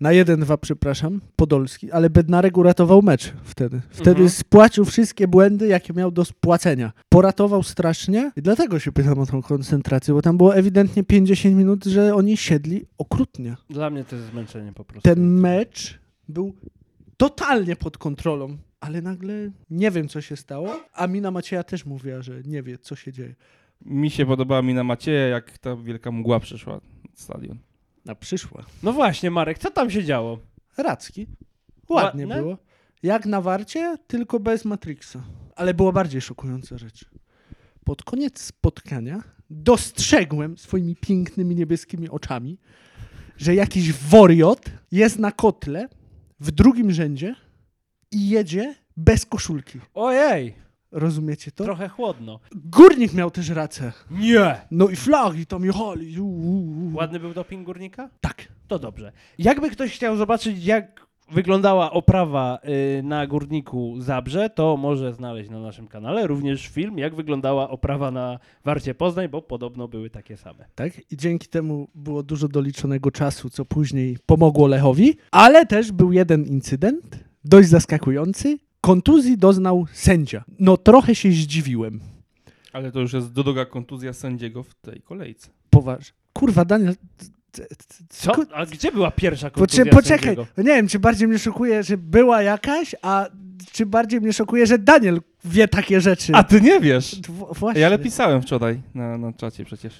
na 1-2 przepraszam, Podolski, ale Bednarek uratował mecz wtedy. Wtedy Mhm. spłacił wszystkie błędy, jakie miał do spłacenia. Poratował strasznie i dlatego się pytam o tą koncentrację, bo tam było ewidentnie 50 minut, że oni siedli okrutnie Dla mnie to jest zmęczenie po prostu. ten mecz był totalnie pod kontrolą, ale nagle nie wiem, co się stało. A Mina Macieja też mówiła, że nie wie, co się dzieje. Mi się podobała Mina Macieja, jak ta wielka mgła przyszła na stadion. A przyszła. No właśnie, Marek, co tam się działo? Racki. Ładnie Ładne? było. Jak na warcie, tylko bez Matrixa. Ale była bardziej szokująca rzecz. Pod koniec spotkania dostrzegłem swoimi pięknymi niebieskimi oczami, że jakiś woriot jest na kotle w drugim rzędzie i jedzie bez koszulki. Ojej, Rozumiecie to? trochę chłodno. Górnik miał też rację. Nie! No i flagi tam jechali. Ładny był doping górnika? Tak. To dobrze. Jakby ktoś chciał zobaczyć, jak wyglądała oprawa y, na górniku Zabrze, to może znaleźć na naszym kanale również film, jak wyglądała oprawa na Warcie Poznań, bo podobno były takie same. Tak? I dzięki temu było dużo doliczonego czasu, co później pomogło Lechowi. Ale też był jeden incydent, dość zaskakujący. Kontuzji doznał sędzia. No trochę się zdziwiłem. Ale to już jest druga kontuzja sędziego w tej kolejce. Poważnie. Kurwa, Daniel... Co? A gdzie była pierwsza kontuzja poczekaj, sędziego? nie wiem, czy bardziej mnie szokuje, że była jakaś, a czy bardziej mnie szokuje, że Daniel wie takie rzeczy. A ty nie wiesz! W- właśnie. Ja ale pisałem wczoraj na, na czacie przecież.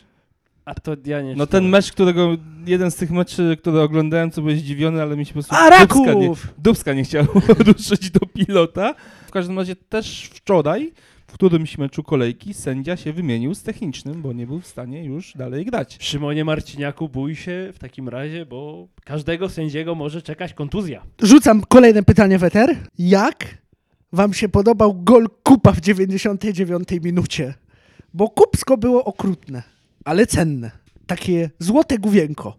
A to ja nie No ten mecz, którego, jeden z tych meczy, które oglądałem, co byłem zdziwiony, ale mi się po prostu A dubska nie, Raków! dubska nie chciało ruszyć do pilota. W każdym razie też wczoraj w którymś meczu kolejki sędzia się wymienił z technicznym, bo nie był w stanie już dalej grać. Szymonie Marciniaku, bój się w takim razie, bo każdego sędziego może czekać kontuzja. Rzucam kolejne pytanie, Weter. Jak wam się podobał gol Kupa w 99 minucie? Bo kupsko było okrutne, ale cenne. Takie złote główienko.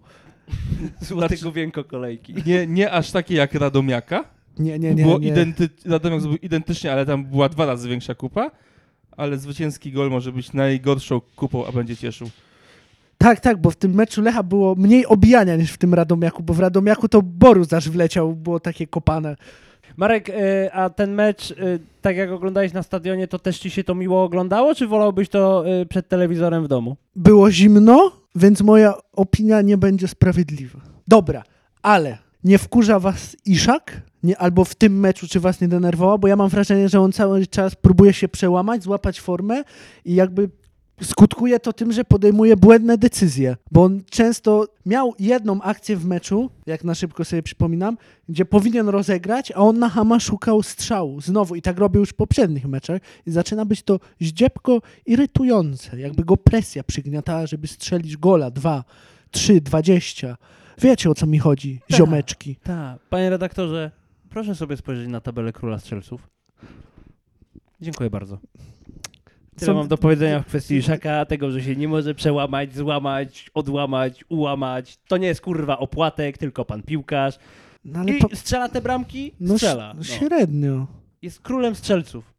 Złote główienko kolejki. Nie, nie aż takie jak Radomiaka, Nie, nie, nie. było nie. Identy... Radomiak był identycznie, ale tam była dwa razy większa kupa, ale zwycięski gol może być najgorszą kupą, a będzie cieszył. Tak, tak, bo w tym meczu Lecha było mniej obijania niż w tym Radomiaku, bo w Radomiaku to Borus aż wleciał, było takie kopane. Marek, e, a ten mecz, e, tak jak oglądałeś na stadionie, to też ci się to miło oglądało, czy wolałbyś to e, przed telewizorem w domu? Było zimno, więc moja opinia nie będzie sprawiedliwa. Dobra, ale nie wkurza was Iszak? Nie, albo w tym meczu, czy was nie denerwował? Bo ja mam wrażenie, że on cały czas próbuje się przełamać, złapać formę i jakby skutkuje to tym, że podejmuje błędne decyzje. Bo on często miał jedną akcję w meczu, jak na szybko sobie przypominam, gdzie powinien rozegrać, a on na Hama szukał strzału. Znowu i tak robił już w poprzednich meczach i zaczyna być to zdziepko irytujące. Jakby go presja przygniatała, żeby strzelić gola. Dwa, trzy, dwadzieścia. Wiecie o co mi chodzi, Tak. ziomeczki. Tak. Panie redaktorze, proszę sobie spojrzeć na tabelę Króla Strzelców. Dziękuję bardzo. Tyle Co- mam do powiedzenia w kwestii Iszaka, tego, że się nie może przełamać, złamać, odłamać, ułamać. To nie jest kurwa opłatek, tylko pan piłkarz. No ale I po, strzela te bramki? no, Strzela. ś- No. średnio. Jest królem strzelców.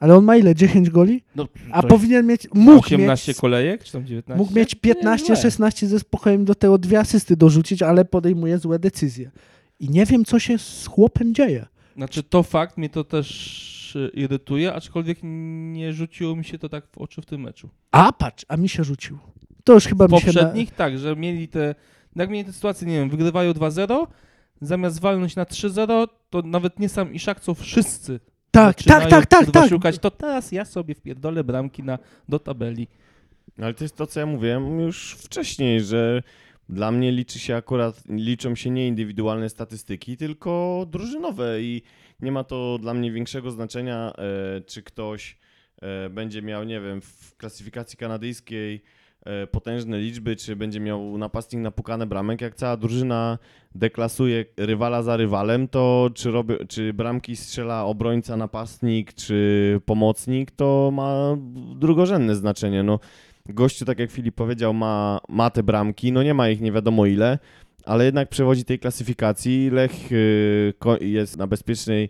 Ale on ma ile? 10 goli? No, A powinien mieć, mógł 18 mieć, kolejek, czy tam 19? mógł mieć 15, źle. 16 ze spokojem do tego dwie asysty dorzucić, ale podejmuje złe decyzje. I nie wiem, co się z chłopem dzieje. Znaczy to fakt, mnie to też e, irytuje, aczkolwiek nie rzuciło mi się to tak w oczy w tym meczu. A patrz, a mi się rzucił. To już chyba W mi się... Na... poprzednich tak, że mieli te, jak mieli te sytuacje, nie wiem, wygrywają 2-0, zamiast walnąć na 3-0, to nawet nie sam Iszak, co wszyscy Tak, tak, tak, tak, tak. szukać, to teraz ja sobie wpierdolę bramki na, do tabeli. No Ale to jest to, co ja mówiłem już wcześniej, że dla mnie liczy się akurat, liczą się nie indywidualne statystyki, tylko drużynowe i nie ma to dla mnie większego znaczenia, e, czy ktoś e, będzie miał, nie wiem, w klasyfikacji kanadyjskiej e, potężne liczby, czy będzie miał napastnik napukane bramek, jak cała drużyna deklasuje rywala za rywalem, to czy, robi, czy bramki strzela obrońca, napastnik, czy pomocnik, to ma drugorzędne znaczenie. No, gościu, tak jak Filip powiedział, ma, ma te bramki, no nie ma ich nie wiadomo ile, ale jednak przewodzi tej klasyfikacji. Lech y, jest na bezpiecznej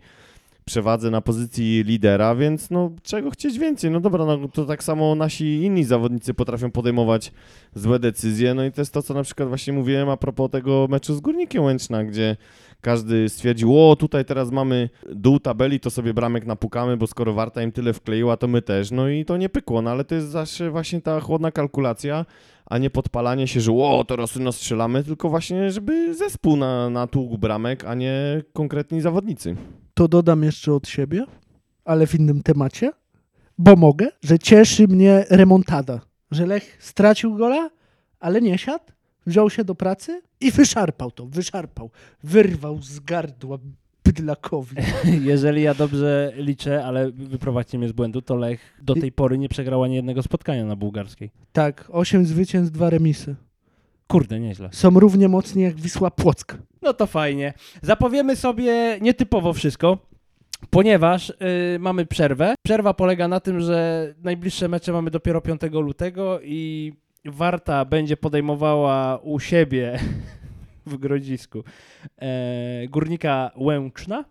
przewadze na pozycji lidera, więc no czego chcieć więcej? No dobra, no to tak samo nasi inni zawodnicy potrafią podejmować złe decyzje, no i to jest to, co na przykład właśnie mówiłem a propos tego meczu z Górnikiem Łęczna, gdzie każdy stwierdził, o tutaj teraz mamy dół tabeli, to sobie bramek napukamy, bo skoro Warta im tyle wkleiła, to my też. No i to nie pykło, no ale to jest zawsze właśnie ta chłodna kalkulacja, a nie podpalanie się, że o, teraz strzelamy, tylko właśnie, żeby zespół na, natłukł bramek, a nie konkretni zawodnicy. To dodam jeszcze od siebie, ale w innym temacie, bo mogę, że cieszy mnie remontada. Że Lech stracił gola, ale nie siadł, wziął się do pracy i wyszarpał to, wyszarpał. Wyrwał z gardła bydlakowi. Jeżeli ja dobrze liczę, ale wyprowadźcie mnie z błędu, to Lech do tej pory nie przegrał ani jednego spotkania na bułgarskiej. Tak, 8 zwycięstw, 2 remisy. Kurde, nieźle. Są równie mocni jak Wisła Płock. No to fajnie. Zapowiemy sobie nietypowo wszystko, ponieważ y, mamy przerwę. Przerwa polega na tym, że najbliższe mecze mamy dopiero 5 lutego i Warta będzie podejmowała u siebie w Grodzisku e, Górnika Łęczna.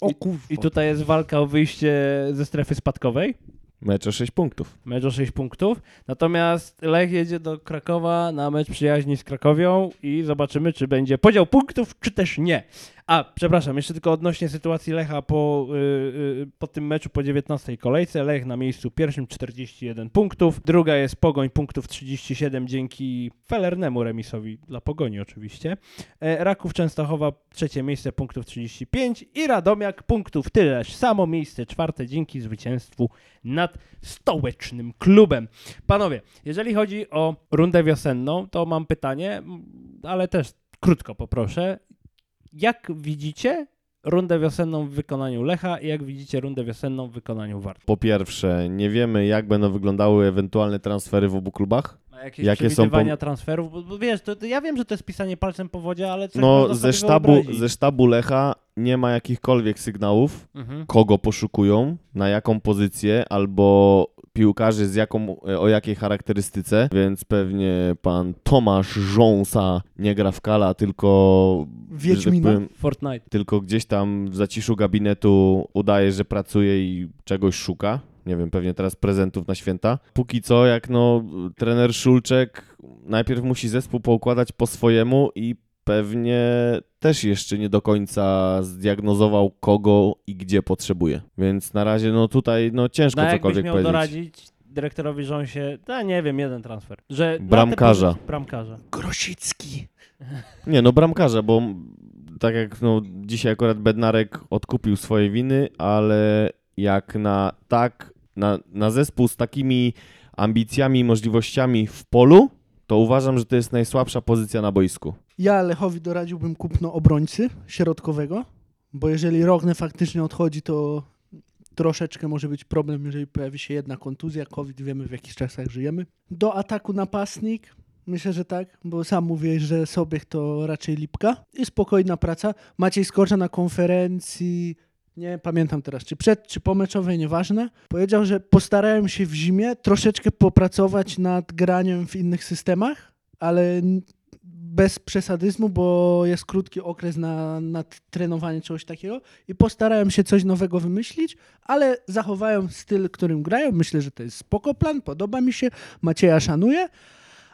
O I- kurwa. I tutaj jest walka o wyjście ze strefy spadkowej. Mecz o 6 punktów. Mecz o 6 punktów. Natomiast Lech jedzie do Krakowa na mecz przyjaźni z Krakowią i zobaczymy, czy będzie podział punktów, czy też nie. A, przepraszam, jeszcze tylko odnośnie sytuacji Lecha po, y, y, po tym meczu po 19 kolejce. Lech na miejscu pierwszym 41 punktów. Druga jest Pogoń punktów 37 dzięki felernemu remisowi dla Pogoni oczywiście. E, Raków Częstochowa trzecie miejsce punktów 35 i Radomiak punktów tyleż samo miejsce czwarte dzięki zwycięstwu nad stołecznym klubem. Panowie, jeżeli chodzi o rundę wiosenną, to mam pytanie, ale też krótko poproszę. Jak widzicie rundę wiosenną w wykonaniu Lecha i jak widzicie rundę wiosenną w wykonaniu Warty. Po pierwsze, nie wiemy jak będą wyglądały ewentualne transfery w obu klubach. A jakieś Jakie są przewidywania transferów? Bo, bo wiesz, to, to ja wiem, że to jest pisanie palcem po wodzie, ale coś No, ze sztabu, wyobrazić. ze sztabu Lecha nie ma jakichkolwiek sygnałów, Mhm. kogo poszukują, na jaką pozycję, albo piłkarzy z jaką, o jakiej charakterystyce, więc pewnie pan Tomasz Rząsa nie gra w Kala, tylko, tak Wiedźmina. powiem, Fortnite. tylko gdzieś tam w zaciszu gabinetu udaje, że pracuje i czegoś szuka. Nie wiem, pewnie teraz prezentów na święta. Póki co, jak no, trener Szulczek najpierw musi zespół poukładać po swojemu i pewnie też jeszcze nie do końca zdiagnozował kogo i gdzie potrzebuje. Więc na razie no tutaj no ciężko No cokolwiek miał powiedzieć. doradzić dyrektorowi rząsie, no nie wiem, jeden transfer. Że Bramkarza. pozycje- Bramkarza. Grosicki. Nie, no bramkarza, bo tak jak no, dzisiaj akurat Bednarek odkupił swoje winy, ale jak na tak, na, na zespół z takimi ambicjami i możliwościami w polu, to uważam, że to jest najsłabsza pozycja na boisku. Ja Lechowi doradziłbym kupno obrońcy środkowego, bo jeżeli Rogne faktycznie odchodzi, to troszeczkę może być problem, jeżeli pojawi się jedna kontuzja, COVID, wiemy w jakich czasach żyjemy. Do ataku napastnik, myślę, że tak, bo sam mówiłeś, że Sobiech to raczej lipka i spokojna praca. Maciej Skorcza na konferencji, nie pamiętam teraz, czy przed, czy pomeczowej, nieważne, powiedział, że postarałem się w zimie troszeczkę popracować nad graniem w innych systemach, ale bez przesadyzmu, bo jest krótki okres na, na trenowanie czegoś takiego i postarałem się coś nowego wymyślić, ale zachowają styl, którym grają. Myślę, że to jest spoko plan, podoba mi się, Macieja szanuję,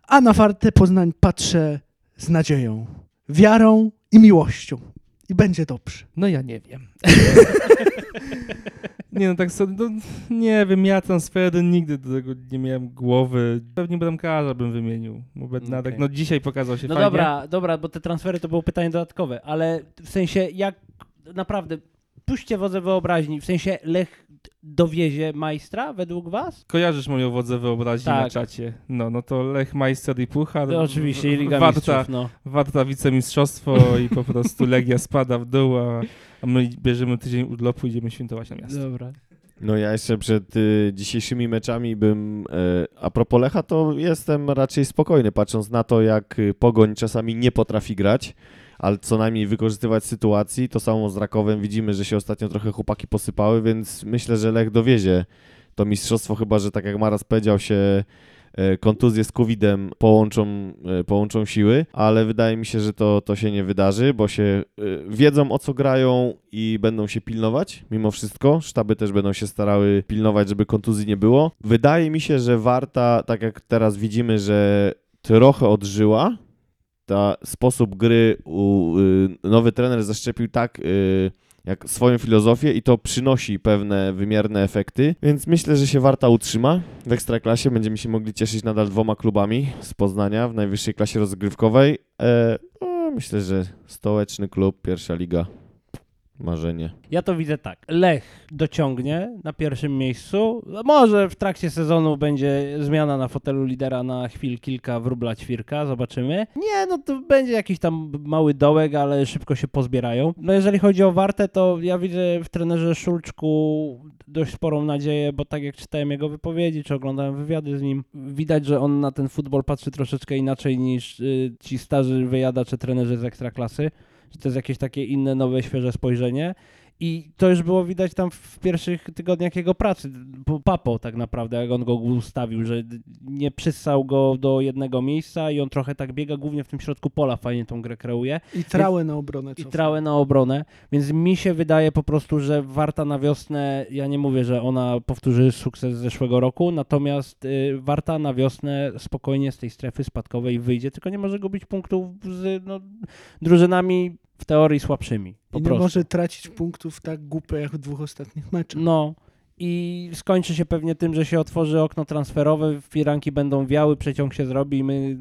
a na Wartę Poznań patrzę z nadzieją, wiarą i miłością. I będzie dobrze. No ja nie wiem. nie no, tak sobie, no, nie wiem, ja transfery nigdy do tego nie miałem głowy. Pewnie bramkarza bym wymienił, bo Bednarek, Okej. no dzisiaj pokazał się No fajnie. dobra, dobra, bo te transfery to było pytanie dodatkowe, ale w sensie jak naprawdę puśćcie wodze wyobraźni, w sensie Lech dowiezie majstra według was? Kojarzysz moją wodzę wyobraźni Tak. na czacie. No, no to Lech Majster i Puchar. No, oczywiście i Liga Warta, Mistrzów, no. Warta wicemistrzostwo i po prostu Legia spada w dół, a, a my bierzemy tydzień urlopu i idziemy świętować na miasto. Dobra. No ja jeszcze przed y, dzisiejszymi meczami bym, y, a propos Lecha, to jestem raczej spokojny, patrząc na to, jak y, Pogoń czasami nie potrafi grać, ale co najmniej wykorzystywać sytuacji. To samo z Rakowem widzimy, że się ostatnio trochę chłopaki posypały, więc myślę, że Lech dowiezie to mistrzostwo, chyba że tak jak Maras powiedział się kontuzje z COVID-em połączą, e, połączą siły, ale wydaje mi się, że to, to się nie wydarzy, bo się e, wiedzą o co grają i będą się pilnować mimo wszystko. Sztaby też będą się starały pilnować, żeby kontuzji nie było. Wydaje mi się, że Warta, tak jak teraz widzimy, że trochę odżyła, ta sposób gry u, y, nowy trener zaszczepił tak y, jak swoją filozofię i to przynosi pewne wymierne efekty, więc myślę, że się Warta utrzyma w Ekstraklasie. Będziemy się mogli cieszyć nadal dwoma klubami z Poznania w najwyższej klasie rozgrywkowej. E, no, myślę, że stołeczny klub, pierwsza liga. Marzenie. Ja to widzę tak. Lech dociągnie na pierwszym miejscu. Może w trakcie sezonu będzie zmiana na fotelu lidera na chwil kilka wróbla ćwirka, zobaczymy. Nie, no to będzie jakiś tam mały dołek, ale szybko się pozbierają. No jeżeli chodzi o Wartę, to ja widzę w trenerze Szulczku dość sporą nadzieję, bo tak jak czytałem jego wypowiedzi, czy oglądałem wywiady z nim, widać, że on na ten futbol patrzy troszeczkę inaczej niż y, ci starzy wyjadacze trenerzy z Ekstraklasy że to jest jakieś takie inne, nowe, świeże spojrzenie. I to już było widać tam w pierwszych tygodniach jego pracy, po Papo tak naprawdę, jak on go ustawił, że nie przyssał go do jednego miejsca i on trochę tak biega, głównie w tym środku pola fajnie tą grę kreuje I trałę na obronę. i trałę na obronę, więc mi się wydaje po prostu, że Warta na wiosnę, ja nie mówię, że ona powtórzy sukces z zeszłego roku, natomiast y, Warta na wiosnę spokojnie z tej strefy spadkowej wyjdzie, tylko nie może gubić punktów z no, drużynami w teorii słabszymi. Po I nie prostu. może tracić punktów tak głupie jak w dwóch ostatnich meczach. No i skończy się pewnie tym, że się otworzy okno transferowe, firanki będą wiały, przeciąg się zrobi i my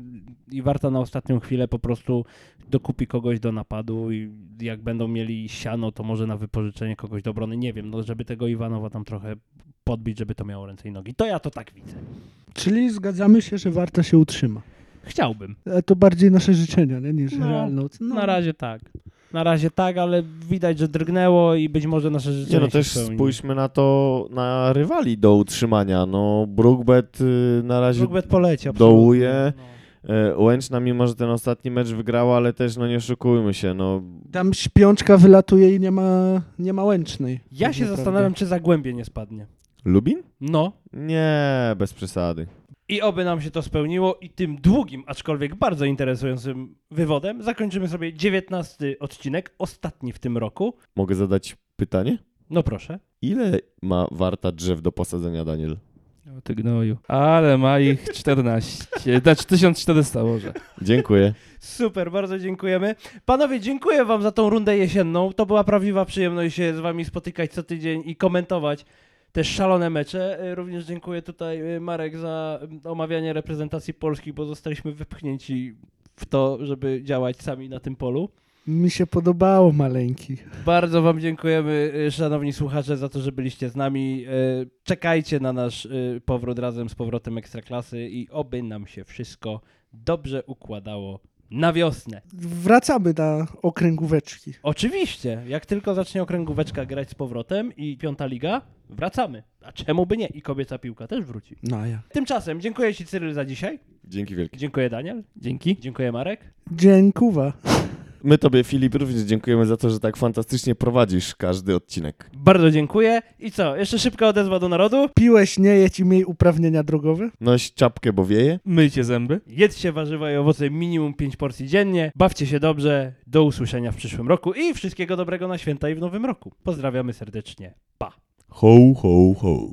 i Warta na ostatnią chwilę po prostu dokupi kogoś do napadu i jak będą mieli siano, to może na wypożyczenie kogoś do obrony, nie wiem, no żeby tego Iwanowa tam trochę podbić, żeby to miało ręce i nogi. To ja to tak widzę. Czyli zgadzamy się, że Warta się utrzyma. Chciałbym. A to bardziej nasze życzenia, nie? niż No, realne. No, Na razie tak. Na razie tak, ale widać, że drgnęło i być może nasze życzenie Nie no też spełni. spójrzmy na to, na rywali do utrzymania. No Brookbet y, na razie Brookbet poleci, dołuje. No. e, Łęczna, mimo że ten ostatni mecz wygrała, ale też no nie oszukujmy się, no Tam śpiączka wylatuje i nie ma, nie ma łęcznej. Ja Tak się naprawdę. zastanawiam, czy Zagłębie nie spadnie. Lubin? No. Nie, bez przesady. I oby nam się to spełniło i tym długim, aczkolwiek bardzo interesującym wywodem zakończymy sobie 19 odcinek, ostatni w tym roku. Mogę zadać pytanie? No proszę. Ile ma warta drzew do posadzenia, Daniel? O ty gnoju. Ale ma ich 14. Znaczy 1400 może. Dziękuję. Super, bardzo dziękujemy. Panowie, dziękuję wam za tą rundę jesienną. To była prawdziwa przyjemność się z wami spotykać co tydzień i komentować te szalone mecze. E, Również dziękuję tutaj e, Marek za omawianie reprezentacji Polski, bo zostaliśmy wypchnięci w to, żeby działać sami na tym polu. Mi się podobało maleńki. Bardzo Wam dziękujemy, y, szanowni słuchacze, za to, że byliście z nami. Czekajcie na nasz powrót razem z powrotem Ekstraklasy i oby nam się wszystko dobrze układało na wiosnę. Wracamy na okręgóweczki. Oczywiście, jak tylko zacznie okręgóweczka grać z powrotem i piąta liga, wracamy. A czemu by nie? I kobieca piłka też wróci. No a ja. Tymczasem dziękuję Ci Cyryl za dzisiaj. Dzięki wielkie. Dziękuję Daniel. Dzięki. Dziękuję Marek. Dziękuwa. My tobie, Filip, również dziękujemy za to, że tak fantastycznie prowadzisz każdy odcinek. Bardzo dziękuję. I co? Jeszcze szybka odezwa do narodu. Piłeś, nie jedź i miej uprawnienia drogowe? Noś czapkę, bo wieje. Myjcie zęby. Jedzcie warzywa i owoce minimum 5 porcji dziennie. Bawcie się dobrze. Do usłyszenia w przyszłym roku i wszystkiego dobrego na święta i w nowym roku. Pozdrawiamy serdecznie. Pa. Ho, ho, ho.